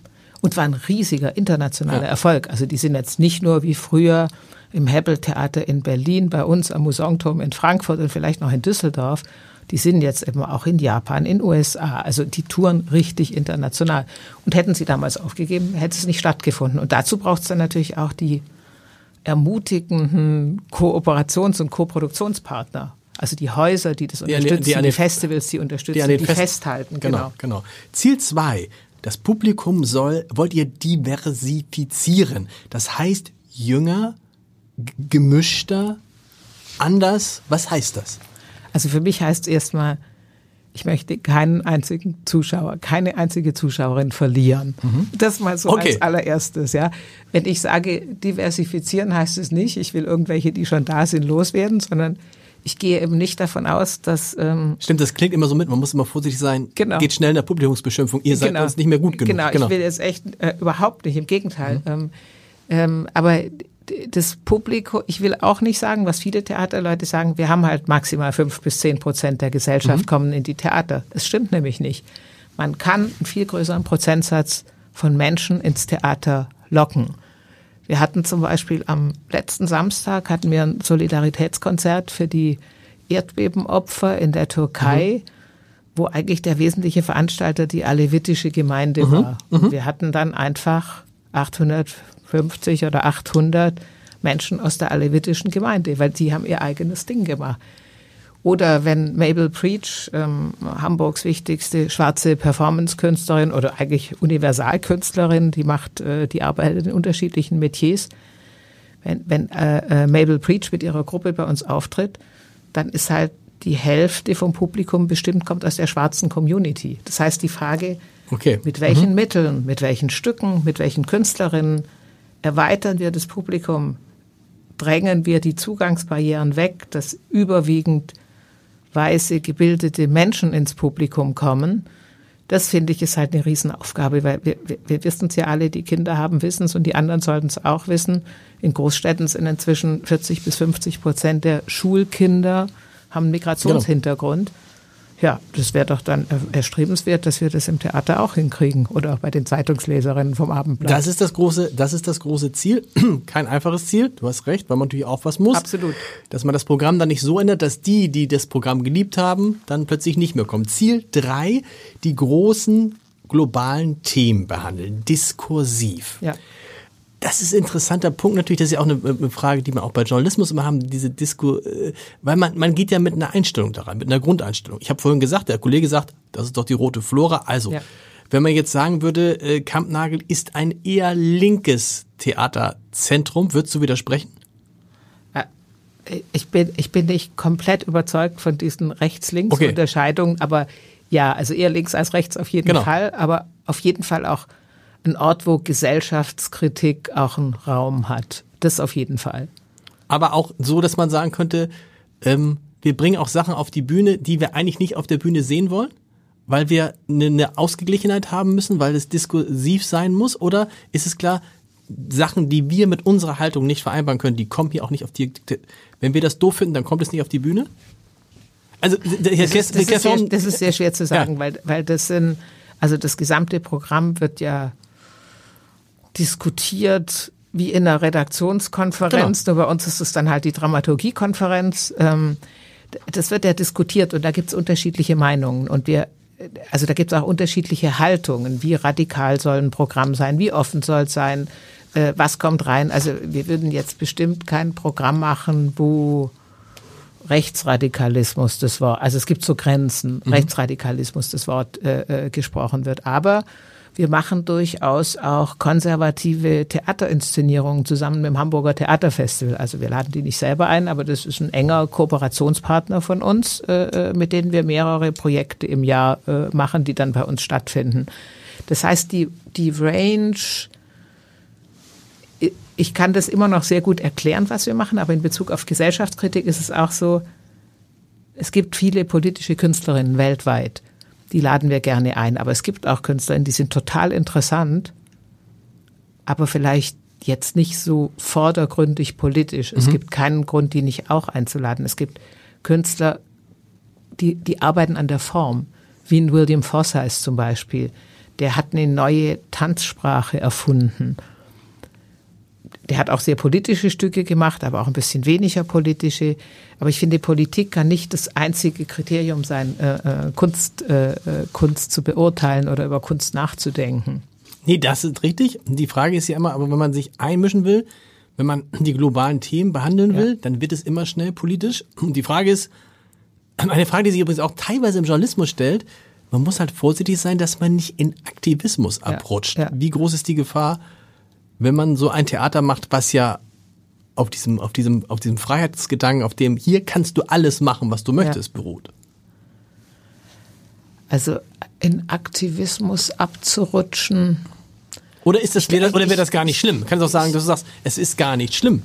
Und war ein riesiger internationaler ja. Erfolg. Also die sind jetzt nicht nur wie früher im Hebbel-Theater in Berlin, bei uns am Musanturm in Frankfurt und vielleicht noch in Düsseldorf. Die sind jetzt eben auch in Japan, in USA. Also die touren richtig international. Und hätten sie damals aufgegeben, hätte es nicht stattgefunden. Und dazu braucht es dann natürlich auch die ermutigenden Kooperations- und Koproduktionspartner. Also die Häuser, die das unterstützen, die, die, die Festivals, die unterstützen, die, die Fest festhalten. Genau, genau. genau. Ziel zwei: Das Publikum soll, wollt ihr diversifizieren. Das heißt, jünger, gemischter, anders. Was heißt das? Also für mich heißt es erstmal, ich möchte keinen einzigen Zuschauer, keine einzige Zuschauerin verlieren. Mhm. Das mal so okay. als allererstes, ja. Wenn ich sage, diversifizieren heißt es nicht, ich will irgendwelche, die schon da sind, loswerden, sondern ich gehe eben nicht davon aus, dass. Ähm, Stimmt, das klingt immer so mit. Man muss immer vorsichtig sein. Genau. Geht schnell in der Publikumsbeschimpfung. Ihr seid genau. uns nicht mehr gut genug. Genau, genau. ich will jetzt echt äh, überhaupt nicht. Im Gegenteil. Mhm. Ähm, ähm, aber das Publikum, ich will auch nicht sagen, was viele Theaterleute sagen, wir haben halt maximal fünf bis zehn Prozent der Gesellschaft mhm. kommen in die Theater. Das stimmt nämlich nicht. Man kann einen viel größeren Prozentsatz von Menschen ins Theater locken. Wir hatten zum Beispiel am letzten Samstag hatten wir ein Solidaritätskonzert für die Erdbebenopfer in der Türkei, mhm. wo eigentlich der wesentliche Veranstalter die alevitische Gemeinde mhm. war. Und mhm. wir hatten dann einfach 850 oder 800 Menschen aus der alevitischen Gemeinde, weil die haben ihr eigenes Ding gemacht. Oder wenn Mabel Preach, ähm, Hamburgs wichtigste schwarze Performance-Künstlerin oder eigentlich Universalkünstlerin, die macht, äh, die arbeitet in unterschiedlichen Metiers. Wenn, wenn äh, äh, Mabel Preach mit ihrer Gruppe bei uns auftritt, dann ist halt die Hälfte vom Publikum bestimmt kommt aus der schwarzen Community. Das heißt, die Frage, okay. mit welchen mhm. Mitteln, mit welchen Stücken, mit welchen Künstlerinnen erweitern wir das Publikum, drängen wir die Zugangsbarrieren weg, dass überwiegend weiße, gebildete Menschen ins Publikum kommen. Das finde ich ist halt eine Riesenaufgabe, weil wir, wir, wissen es ja alle, die Kinder haben wissen es und die anderen sollten es auch wissen. In Großstädten sind inzwischen 40 bis 50 Prozent der Schulkinder haben einen Migrationshintergrund. Genau ja, das wäre doch dann erstrebenswert, dass wir das im Theater auch hinkriegen oder auch bei den Zeitungsleserinnen vom Abendblatt. Das ist das große, das ist das große Ziel. Kein einfaches Ziel. Du hast recht, weil man natürlich aufpassen muss. Absolut. Dass man das Programm dann nicht so ändert, dass die, die das Programm geliebt haben, dann plötzlich nicht mehr kommen. Ziel drei: die großen globalen Themen behandeln. Diskursiv. Ja das ist ein interessanter Punkt natürlich, das ist ja auch eine, eine, Frage, die man auch bei Journalismus immer haben, diese Disco, äh, weil man, man geht ja mit einer Einstellung daran, mit einer Grundeinstellung. Ich habe vorhin gesagt, der Kollege sagt, das ist doch die rote Flora. Also, ja. wenn man jetzt sagen würde, äh, Kampnagel ist ein eher linkes Theaterzentrum, würdest du widersprechen? Äh, ich bin, ich bin nicht komplett überzeugt von diesen Rechts-Links-Unterscheidungen, okay. aber ja, also eher links als rechts auf jeden genau. Fall, aber auf jeden Fall auch ein Ort, wo Gesellschaftskritik auch einen Raum hat. Das auf jeden Fall. Aber auch so, dass man sagen könnte, ähm, wir bringen auch Sachen auf die Bühne, die wir eigentlich nicht auf der Bühne sehen wollen, weil wir eine, eine Ausgeglichenheit haben müssen, weil es diskursiv sein muss? Oder ist es klar, Sachen, die wir mit unserer Haltung nicht vereinbaren können, die kommen hier auch nicht auf die. Wenn wir das doof finden, dann kommt es nicht auf die Bühne? Also das, ist, das, ist, sehr, das ist sehr schwer zu sagen, ja. weil, weil das sind, also das gesamte Programm wird ja diskutiert wie in einer Redaktionskonferenz, genau. nur bei uns ist es dann halt die Dramaturgiekonferenz. Ähm, das wird ja diskutiert und da gibt es unterschiedliche Meinungen und wir also da gibt es auch unterschiedliche Haltungen. Wie radikal soll ein Programm sein? Wie offen soll es sein? Äh, was kommt rein? Also wir würden jetzt bestimmt kein Programm machen, wo Rechtsradikalismus das Wort, also es gibt so Grenzen, mhm. Rechtsradikalismus das Wort äh, äh, gesprochen wird. Aber wir machen durchaus auch konservative Theaterinszenierungen zusammen mit dem Hamburger Theaterfestival. Also wir laden die nicht selber ein, aber das ist ein enger Kooperationspartner von uns, äh, äh, mit denen wir mehrere Projekte im Jahr äh, machen, die dann bei uns stattfinden. Das heißt, die, die Range, ich kann das immer noch sehr gut erklären, was wir machen, aber in Bezug auf Gesellschaftskritik ist es auch so, es gibt viele politische Künstlerinnen weltweit die laden wir gerne ein. Aber es gibt auch Künstlerinnen, die sind total interessant, aber vielleicht jetzt nicht so vordergründig politisch. Es mhm. gibt keinen Grund, die nicht auch einzuladen. Es gibt Künstler, die, die arbeiten an der Form, wie ein William Forsyth zum Beispiel, der hat eine neue Tanzsprache erfunden. Der hat auch sehr politische Stücke gemacht, aber auch ein bisschen weniger politische. Aber ich finde, Politik kann nicht das einzige Kriterium sein, äh, äh Kunst, äh, äh, Kunst zu beurteilen oder über Kunst nachzudenken. Nee, das ist richtig. Die Frage ist ja immer, aber wenn man sich einmischen will, wenn man die globalen Themen behandeln will, ja. dann wird es immer schnell politisch. Und die Frage ist, eine Frage, die sich übrigens auch teilweise im Journalismus stellt, man muss halt vorsichtig sein, dass man nicht in Aktivismus abrutscht. Ja, ja. Wie groß ist die Gefahr, wenn man so ein Theater macht, was ja auf diesem, auf diesem, auf diesem Freiheitsgedanken, auf dem hier kannst du alles machen, was du möchtest, ja. beruht? Also in Aktivismus abzurutschen. Oder ist das, oder wäre das gar nicht schlimm? Kannst du auch sagen, dass du sagst, es ist gar nicht schlimm.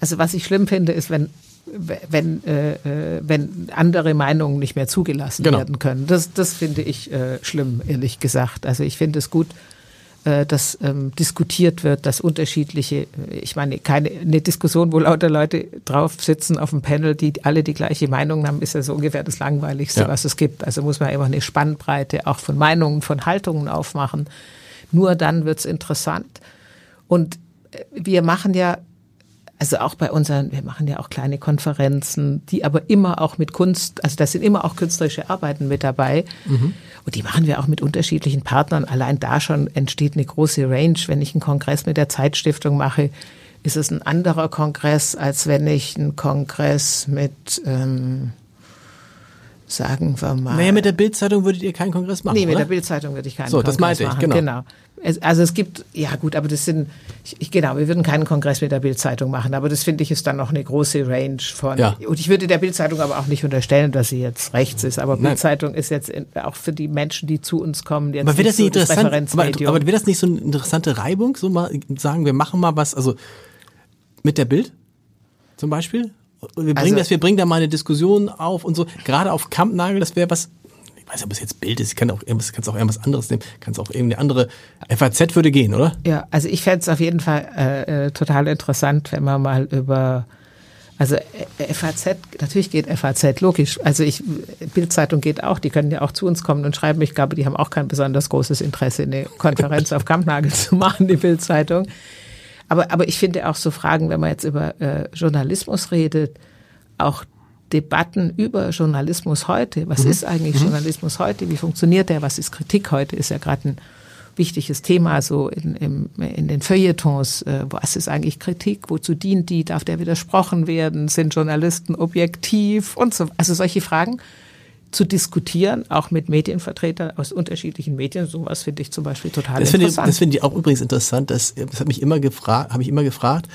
Also was ich schlimm finde, ist, wenn wenn, äh, äh, wenn andere Meinungen nicht mehr zugelassen genau. werden können. Das, das finde ich äh, schlimm, ehrlich gesagt. Also ich finde es gut, äh, dass ähm, diskutiert wird, dass unterschiedliche, äh, ich meine, keine eine Diskussion, wo lauter Leute drauf sitzen auf dem Panel, die alle die gleiche Meinung haben, ist ja so ungefähr das Langweiligste, ja. was es gibt. Also muss man immer eine Spannbreite auch von Meinungen, von Haltungen aufmachen. Nur dann wird's interessant. Und äh, wir machen ja also auch bei unseren, wir machen ja auch kleine Konferenzen, die aber immer auch mit Kunst, also da sind immer auch künstlerische Arbeiten mit dabei. Mhm. Und die machen wir auch mit unterschiedlichen Partnern. Allein da schon entsteht eine große Range. Wenn ich einen Kongress mit der Zeitstiftung mache, ist es ein anderer Kongress, als wenn ich einen Kongress mit ähm, sagen wir mal. Naja, mit der Bildzeitung würdet ihr keinen Kongress machen. Nee, mit oder? der Bildzeitung würde ich keinen so, Kongress machen. So, das meinte ich, genau. genau. Also es gibt, ja gut, aber das sind, ich, genau, wir würden keinen Kongress mit der Bildzeitung machen, aber das finde ich ist dann noch eine große Range von. Ja. Und ich würde der Bildzeitung aber auch nicht unterstellen, dass sie jetzt rechts ist, aber Bildzeitung ist jetzt in, auch für die Menschen, die zu uns kommen, jetzt aber nicht, das nicht so interessant, aber, aber wäre das nicht so eine interessante Reibung, so mal sagen, wir machen mal was, also mit der Bild zum Beispiel? Wir bringen also, das, wir bringen da mal eine Diskussion auf und so. Gerade auf Kampnagel, das wäre was. Ich weiß nicht, ob es jetzt Bild ist. Ich kann auch irgendwas, kannst auch irgendwas anderes nehmen. Kannst auch irgendeine andere. FAZ würde gehen, oder? Ja, also ich fände es auf jeden Fall äh, äh total interessant, wenn man mal über also äh, FAZ, natürlich geht FAZ, logisch. Also ich, Bildzeitung geht auch, die können ja auch zu uns kommen und schreiben. Ich glaube, die haben auch kein besonders großes Interesse, eine Konferenz auf Kampnagel zu machen, die Bildzeitung. Aber, aber ich finde auch so Fragen, wenn man jetzt über äh, Journalismus redet, auch Debatten über Journalismus heute. Was mhm. ist eigentlich mhm. Journalismus heute? Wie funktioniert der? Was ist Kritik heute? Ist ja gerade ein wichtiges Thema so in, in, in den Feuilletons. Äh, was ist eigentlich Kritik? Wozu dient die? Darf der widersprochen werden? Sind Journalisten objektiv? Und so. Also solche Fragen zu diskutieren, auch mit Medienvertretern aus unterschiedlichen Medien. Sowas finde ich zum Beispiel total das interessant. Ich, das finde ich auch übrigens interessant. Das, das hat mich immer gefragt, habe ich immer gefragt,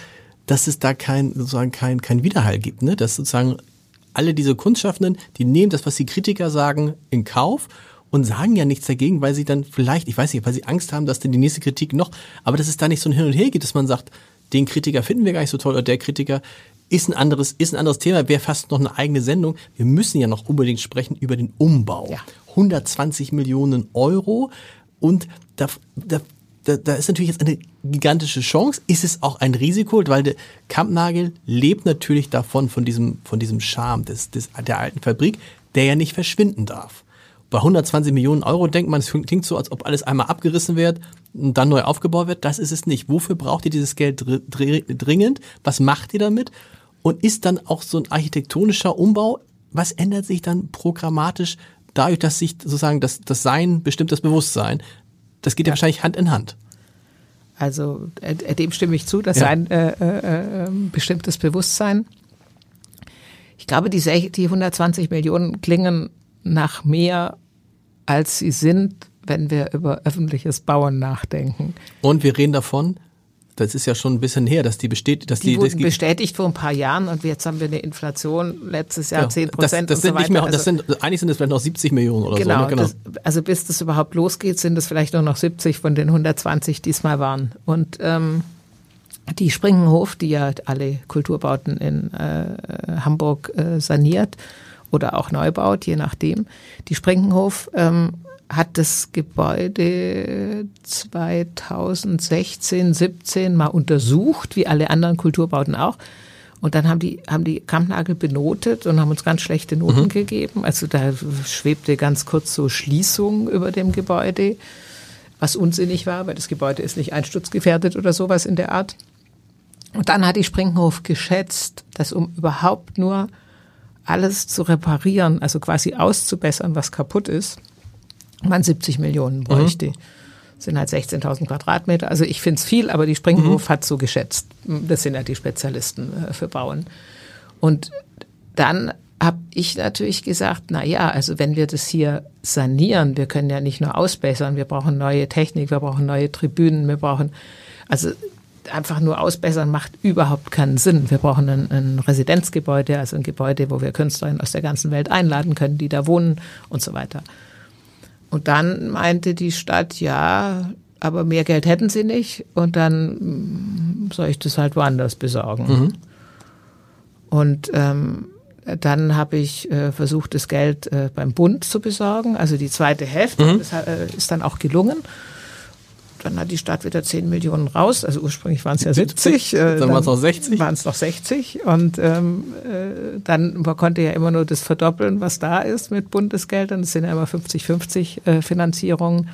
dass es da kein sozusagen kein kein Widerhall gibt, ne? Dass sozusagen alle diese Kunstschaffenden, die nehmen das, was die Kritiker sagen, in Kauf und sagen ja nichts dagegen, weil sie dann vielleicht, ich weiß nicht, weil sie Angst haben, dass dann die nächste Kritik noch, aber dass es da nicht so ein Hin und Her geht, dass man sagt, den Kritiker finden wir gar nicht so toll oder der Kritiker ist ein anderes, ist ein anderes Thema, wäre fast noch eine eigene Sendung. Wir müssen ja noch unbedingt sprechen über den Umbau. Ja. 120 Millionen Euro und da, da, da, da ist natürlich jetzt eine gigantische Chance. Ist es auch ein Risiko, weil der Kampnagel lebt natürlich davon, von diesem, von diesem Charme des, des, der alten Fabrik, der ja nicht verschwinden darf. Bei 120 Millionen Euro denkt man, es klingt so, als ob alles einmal abgerissen wird und dann neu aufgebaut wird. Das ist es nicht. Wofür braucht ihr dieses Geld dringend? Was macht ihr damit? Und ist dann auch so ein architektonischer Umbau, was ändert sich dann programmatisch dadurch, dass sich sozusagen das, das Sein bestimmt das Bewusstsein? Das geht ja wahrscheinlich Hand in Hand. Also äh, dem stimme ich zu, das ja. ein äh, äh, ähm, bestimmtes Bewusstsein. Ich glaube, die, die 120 Millionen klingen nach mehr, als sie sind, wenn wir über öffentliches Bauen nachdenken. Und wir reden davon, das ist ja schon ein bisschen her, dass die besteht, dass die, die wurden bestätigt vor ein paar Jahren und jetzt haben wir eine Inflation letztes Jahr zehn ja, Prozent. Das, das sind so nicht mehr, das also sind eigentlich sind es vielleicht noch 70 Millionen oder genau, so. Ne? Genau. Das, also bis das überhaupt losgeht, sind es vielleicht nur noch 70 von den 120, die es mal waren. Und ähm, die Springenhof, die ja alle Kulturbauten in äh, Hamburg äh, saniert oder auch neu baut, je nachdem. Die Springenhof ähm, hat das Gebäude 2016, 17 mal untersucht, wie alle anderen Kulturbauten auch. Und dann haben die, haben die Kampnagel benotet und haben uns ganz schlechte Noten mhm. gegeben. Also da schwebte ganz kurz so Schließung über dem Gebäude. was unsinnig war, weil das Gebäude ist nicht einsturzgefährdet oder sowas in der Art. Und dann hat die Springhof geschätzt, dass um überhaupt nur alles zu reparieren, also quasi auszubessern, was kaputt ist, man 70 Millionen bräuchte. Mhm. sind halt 16.000 Quadratmeter. Also ich finde es viel, aber die Springhof mhm. hat so geschätzt. Das sind ja die Spezialisten äh, für Bauen. Und dann habe ich natürlich gesagt, na ja, also wenn wir das hier sanieren, wir können ja nicht nur ausbessern, wir brauchen neue Technik, wir brauchen neue Tribünen, wir brauchen, also einfach nur ausbessern macht überhaupt keinen Sinn. Wir brauchen ein, ein Residenzgebäude, also ein Gebäude, wo wir Künstlerinnen aus der ganzen Welt einladen können, die da wohnen und so weiter. Und dann meinte die Stadt, ja, aber mehr Geld hätten sie nicht und dann soll ich das halt woanders besorgen. Mhm. Und ähm, dann habe ich äh, versucht, das Geld äh, beim Bund zu besorgen, also die zweite Hälfte. Mhm. Das äh, ist dann auch gelungen. Dann hat die Stadt wieder 10 Millionen raus. Also ursprünglich waren es ja 70. Äh, dann, waren es noch 60. Waren es noch 60. Und ähm, äh, dann man konnte ja immer nur das verdoppeln, was da ist mit Bundesgeldern. Das sind ja immer 50-50 äh, Finanzierungen.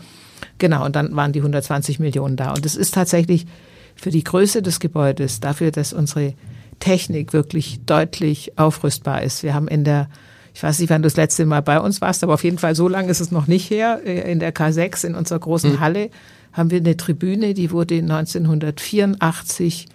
Genau, und dann waren die 120 Millionen da. Und es ist tatsächlich für die Größe des Gebäudes, dafür, dass unsere Technik wirklich deutlich aufrüstbar ist. Wir haben in der, ich weiß nicht, wann du das letzte Mal bei uns warst, aber auf jeden Fall so lange ist es noch nicht her, äh, in der K6 in unserer großen mhm. Halle haben wir eine Tribüne, die wurde 1984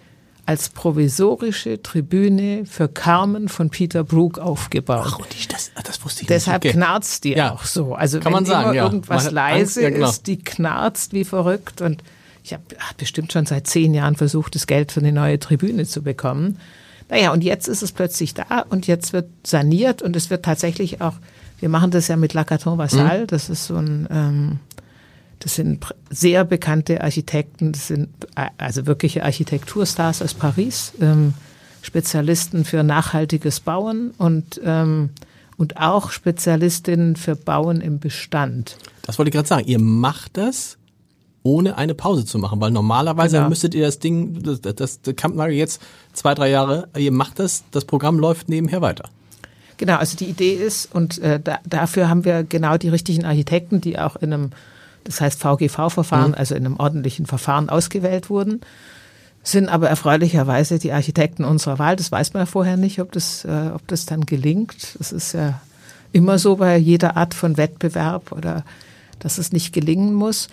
als provisorische Tribüne für Carmen von Peter Brook aufgebaut. Ach, und ich, das, das wusste ich Deshalb nicht. Deshalb knarzt die ja. auch so. Also Kann wenn man sagen, ja. irgendwas leise ja, genau. ist, die knarzt wie verrückt und ich habe bestimmt schon seit zehn Jahren versucht, das Geld für eine neue Tribüne zu bekommen. Naja, und jetzt ist es plötzlich da und jetzt wird saniert und es wird tatsächlich auch, wir machen das ja mit Lacaton Vassal, mhm. das ist so ein, ähm, das sind sehr bekannte Architekten, das sind also wirkliche Architekturstars aus Paris, ähm, Spezialisten für nachhaltiges Bauen und ähm, und auch Spezialistinnen für Bauen im Bestand. Das wollte ich gerade sagen. Ihr macht das ohne eine Pause zu machen, weil normalerweise genau. müsstet ihr das Ding, das, das, das Kampnagel jetzt zwei, drei Jahre, ihr macht das, das Programm läuft nebenher weiter. Genau, also die Idee ist, und äh, da, dafür haben wir genau die richtigen Architekten, die auch in einem, das heißt VGV-Verfahren, mhm. also in einem ordentlichen Verfahren ausgewählt wurden, sind aber erfreulicherweise die Architekten unserer Wahl. Das weiß man ja vorher nicht, ob das, äh, ob das dann gelingt. Das ist ja immer so bei jeder Art von Wettbewerb oder dass es nicht gelingen muss.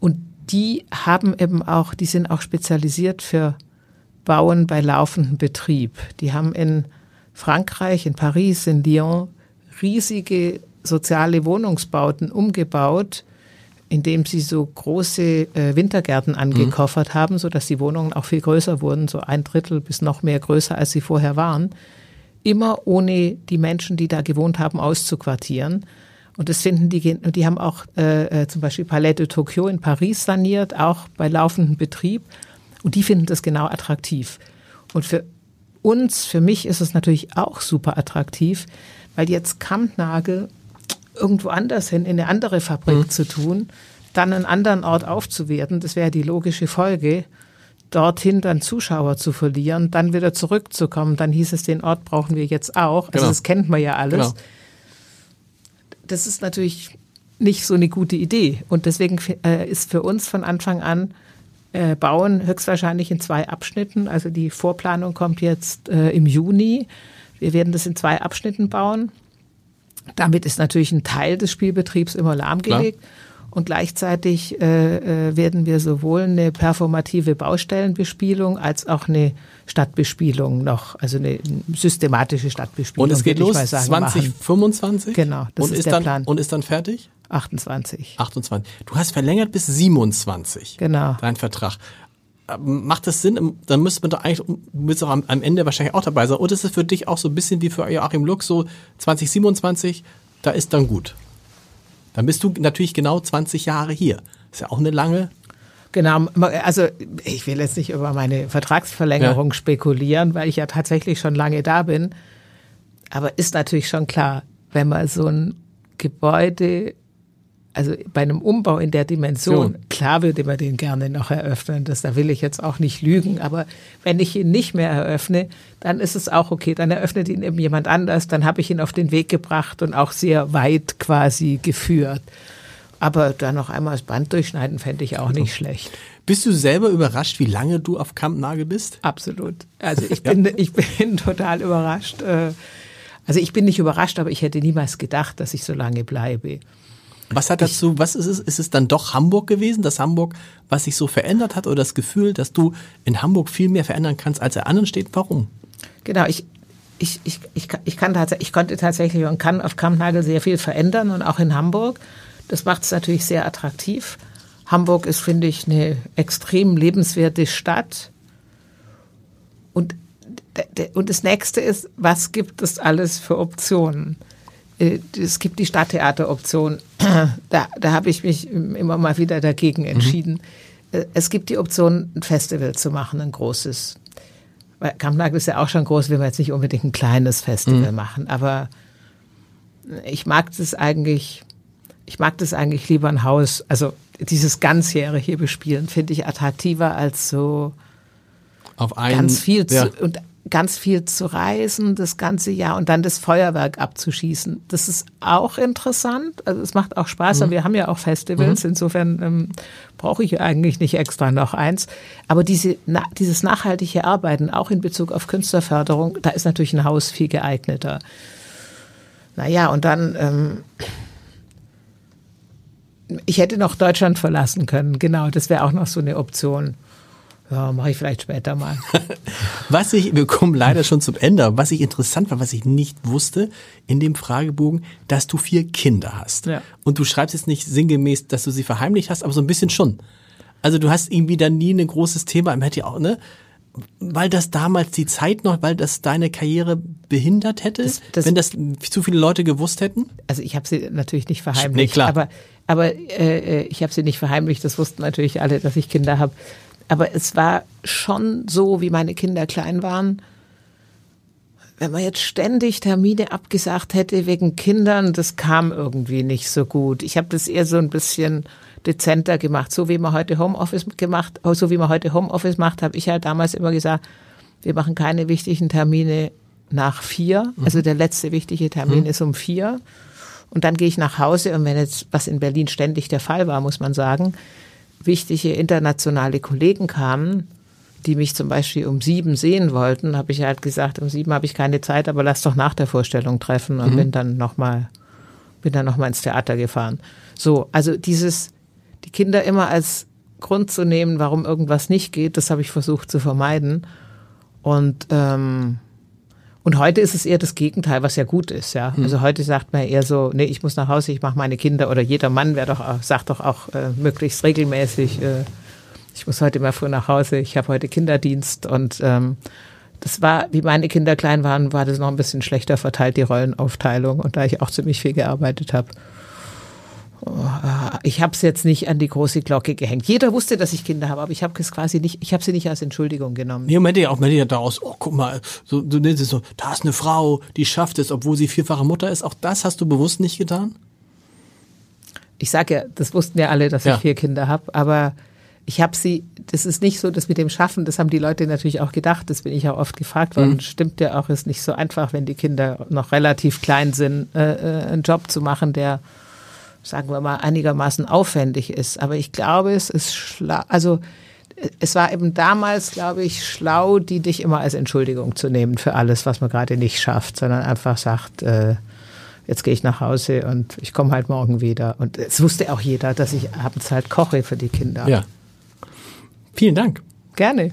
Und die haben eben auch, die sind auch spezialisiert für Bauen bei laufendem Betrieb. Die haben in Frankreich, in Paris, in Lyon riesige soziale Wohnungsbauten umgebaut, indem sie so große äh, Wintergärten mhm. angekoffert mhm. haben, sodass die Wohnungen auch viel größer wurden, so ein Drittel bis noch mehr größer, als sie vorher waren. Immer ohne die Menschen, die da gewohnt haben, auszuquartieren. Und das finden die, die haben auch äh, äh, zum Beispiel Palais de Tokyo in Paris saniert, auch bei laufendem Betrieb. Und die finden das genau attraktiv. Und für uns, für mich ist es natürlich auch super attraktiv, weil jetzt Kampnagel irgendwo anders hin, in eine andere Fabrik mhm. zu tun, dann einen anderen Ort aufzuwerten, das wäre die logische Folge, dorthin dann Zuschauer zu verlieren, dann wieder zurückzukommen, dann hieß es, den Ort brauchen wir jetzt auch. Also genau. das kennt man ja alles. Genau das ist natürlich nicht so eine gute Idee. Und deswegen äh, ist für uns von Anfang an äh, Bauen höchstwahrscheinlich in zwei Abschnitten. Also die Vorplanung kommt jetzt äh, im Juni. Wir werden das in zwei Abschnitten bauen. Damit ist natürlich ein Teil des Spielbetriebs immer lahmgelegt. Klar. Und gleichzeitig äh, äh, werden wir sowohl eine performative Baustellenbespielung als auch eine Stadtbespielung noch, also eine systematische Stadtbespielung. Und es geht los sagen, 2025? Genau, das und ist, ist der dann, Plan. Und ist dann fertig? 28. 28. Du hast verlängert bis 27. Genau. Dein Vertrag. Macht das Sinn? Dann müsste man doch eigentlich müsste auch am, am Ende wahrscheinlich auch dabei sein. Und ist es für dich auch so ein bisschen wie für Joachim Lux, so 2027, da ist dann gut? Dann bist du natürlich genau 20 Jahre hier. Ist ja auch eine lange. Genau, also ich will jetzt nicht über meine Vertragsverlängerung ja. spekulieren, weil ich ja tatsächlich schon lange da bin. Aber ist natürlich schon klar, wenn man so ein Gebäude also bei einem Umbau in der Dimension, so. klar würde man den gerne noch eröffnen, das, da will ich jetzt auch nicht lügen, aber wenn ich ihn nicht mehr eröffne, dann ist es auch okay, dann eröffnet ihn eben jemand anders, dann habe ich ihn auf den Weg gebracht und auch sehr weit quasi geführt. Aber da noch einmal das Band durchschneiden fände ich auch nicht schlecht. Bist du selber überrascht, wie lange du auf Kampnagel bist? Absolut. Also ich bin, ja. ich bin total überrascht. Äh, also ich bin nicht überrascht, aber ich hätte niemals gedacht, dass ich so lange bleibe. Was hat dazu, was ist es? Ist es dann doch Hamburg gewesen, das Hamburg, was sich so verändert hat oder das Gefühl, dass du in Hamburg viel mehr verändern kannst als in anderen Städten? Warum? Genau, ich, ich, ich, ich, ich, kann ich konnte tatsächlich und kann auf Kampnagel sehr viel verändern und auch in Hamburg. Das macht es natürlich sehr attraktiv. Hamburg ist, finde ich, eine extrem lebenswerte Stadt. Und, und das nächste ist, was gibt es alles für Optionen? Äh, es gibt die Stadttheateroption. Da, da habe ich mich immer mal wieder dagegen mhm. entschieden. Mhm. Es gibt die Option, ein Festival zu machen, ein großes. Weil Kampnagel ist ja auch schon groß, will man jetzt nicht unbedingt ein kleines Festival mhm. machen. Aber ich mag das eigentlich, ich mag das eigentlich lieber ein Haus, also dieses ganzjährige bespielen finde ich attraktiver als so auf einen, ganz viel ja. zu, und ganz viel zu reisen das ganze Jahr und dann das Feuerwerk abzuschießen. Das ist auch interessant. Also es macht auch Spaß. Mhm. Aber wir haben ja auch Festivals. Mhm. Insofern ähm, brauche ich eigentlich nicht extra noch eins. Aber diese, na, dieses nachhaltige Arbeiten, auch in Bezug auf Künstlerförderung, da ist natürlich ein Haus viel geeigneter. Naja, und dann, ähm, ich hätte noch Deutschland verlassen können. Genau, das wäre auch noch so eine Option. Ja, mache ich vielleicht später mal. was ich, wir kommen leider schon zum Ende, was ich interessant war, was ich nicht wusste in dem Fragebogen, dass du vier Kinder hast. Ja. Und du schreibst jetzt nicht sinngemäß, dass du sie verheimlicht hast, aber so ein bisschen schon. Also du hast irgendwie dann nie ein großes Thema, im hätte ja auch, ne? Weil das damals die Zeit noch, weil das deine Karriere behindert hätte, das, das, wenn das zu viele Leute gewusst hätten? Also ich habe sie natürlich nicht verheimlicht, nee, klar. aber aber äh, äh ich habe sie nicht verheimlicht. Das wussten natürlich alle, dass ich Kinder habe. Aber es war schon so, wie meine Kinder klein waren. Wenn man jetzt ständig Termine abgesagt hätte wegen Kindern, das kam irgendwie nicht so gut. Ich habe das eher so ein bisschen dezenter gemacht, so wie man heute Homeoffice gemacht, oh, so wie man heute Homeoffice macht, habe ich halt damals immer gesagt, wir machen keine wichtigen Termine nach vier. Mhm. Also der letzte wichtige Termin mhm. ist um vier. Und dann gehe ich nach Hause und wenn jetzt, was in Berlin ständig der Fall war, muss man sagen, wichtige internationale Kollegen kamen, die mich zum Beispiel um sieben sehen wollten, habe ich halt gesagt, um sieben habe ich keine Zeit, aber lass doch nach der Vorstellung treffen und mhm. bin dann nochmal, bin dann nochmal ins Theater gefahren. So, also dieses, die Kinder immer als Grund zu nehmen, warum irgendwas nicht geht, das habe ich versucht zu vermeiden. Und ähm, und heute ist es eher das Gegenteil, was ja gut ist, ja. Hm. Also heute sagt man eher so, nee, ich muss nach Hause, ich mache meine Kinder oder jeder Mann wäre doch auch, sagt doch auch äh, möglichst regelmäßig, äh, ich muss heute mal früh nach Hause, ich habe heute Kinderdienst und ähm, das war, wie meine Kinder klein waren, war das noch ein bisschen schlechter verteilt, die Rollenaufteilung und da ich auch ziemlich viel gearbeitet habe. Ich habe es jetzt nicht an die große Glocke gehängt. Jeder wusste, dass ich Kinder habe, aber ich habe es quasi nicht, ich habe sie nicht als Entschuldigung genommen. Nee, man ja auch, man ja daraus, oh, guck mal, so, du nennst es so, da ist eine Frau, die schafft es, obwohl sie vierfache Mutter ist. Auch das hast du bewusst nicht getan? Ich sage ja, das wussten ja alle, dass ja. ich vier Kinder habe, aber ich habe sie, das ist nicht so, dass mit dem Schaffen, das haben die Leute natürlich auch gedacht, das bin ich auch oft gefragt worden, mhm. stimmt ja auch, ist nicht so einfach, wenn die Kinder noch relativ klein sind, äh, äh einen Job zu machen, der sagen wir mal, einigermaßen aufwendig ist. Aber ich glaube, es ist schlau, also es war eben damals, glaube ich, schlau, die dich immer als Entschuldigung zu nehmen für alles, was man gerade nicht schafft, sondern einfach sagt, äh, jetzt gehe ich nach Hause und ich komme halt morgen wieder. Und es wusste auch jeder, dass ich abends halt koche für die Kinder. Ja. Vielen Dank. Gerne.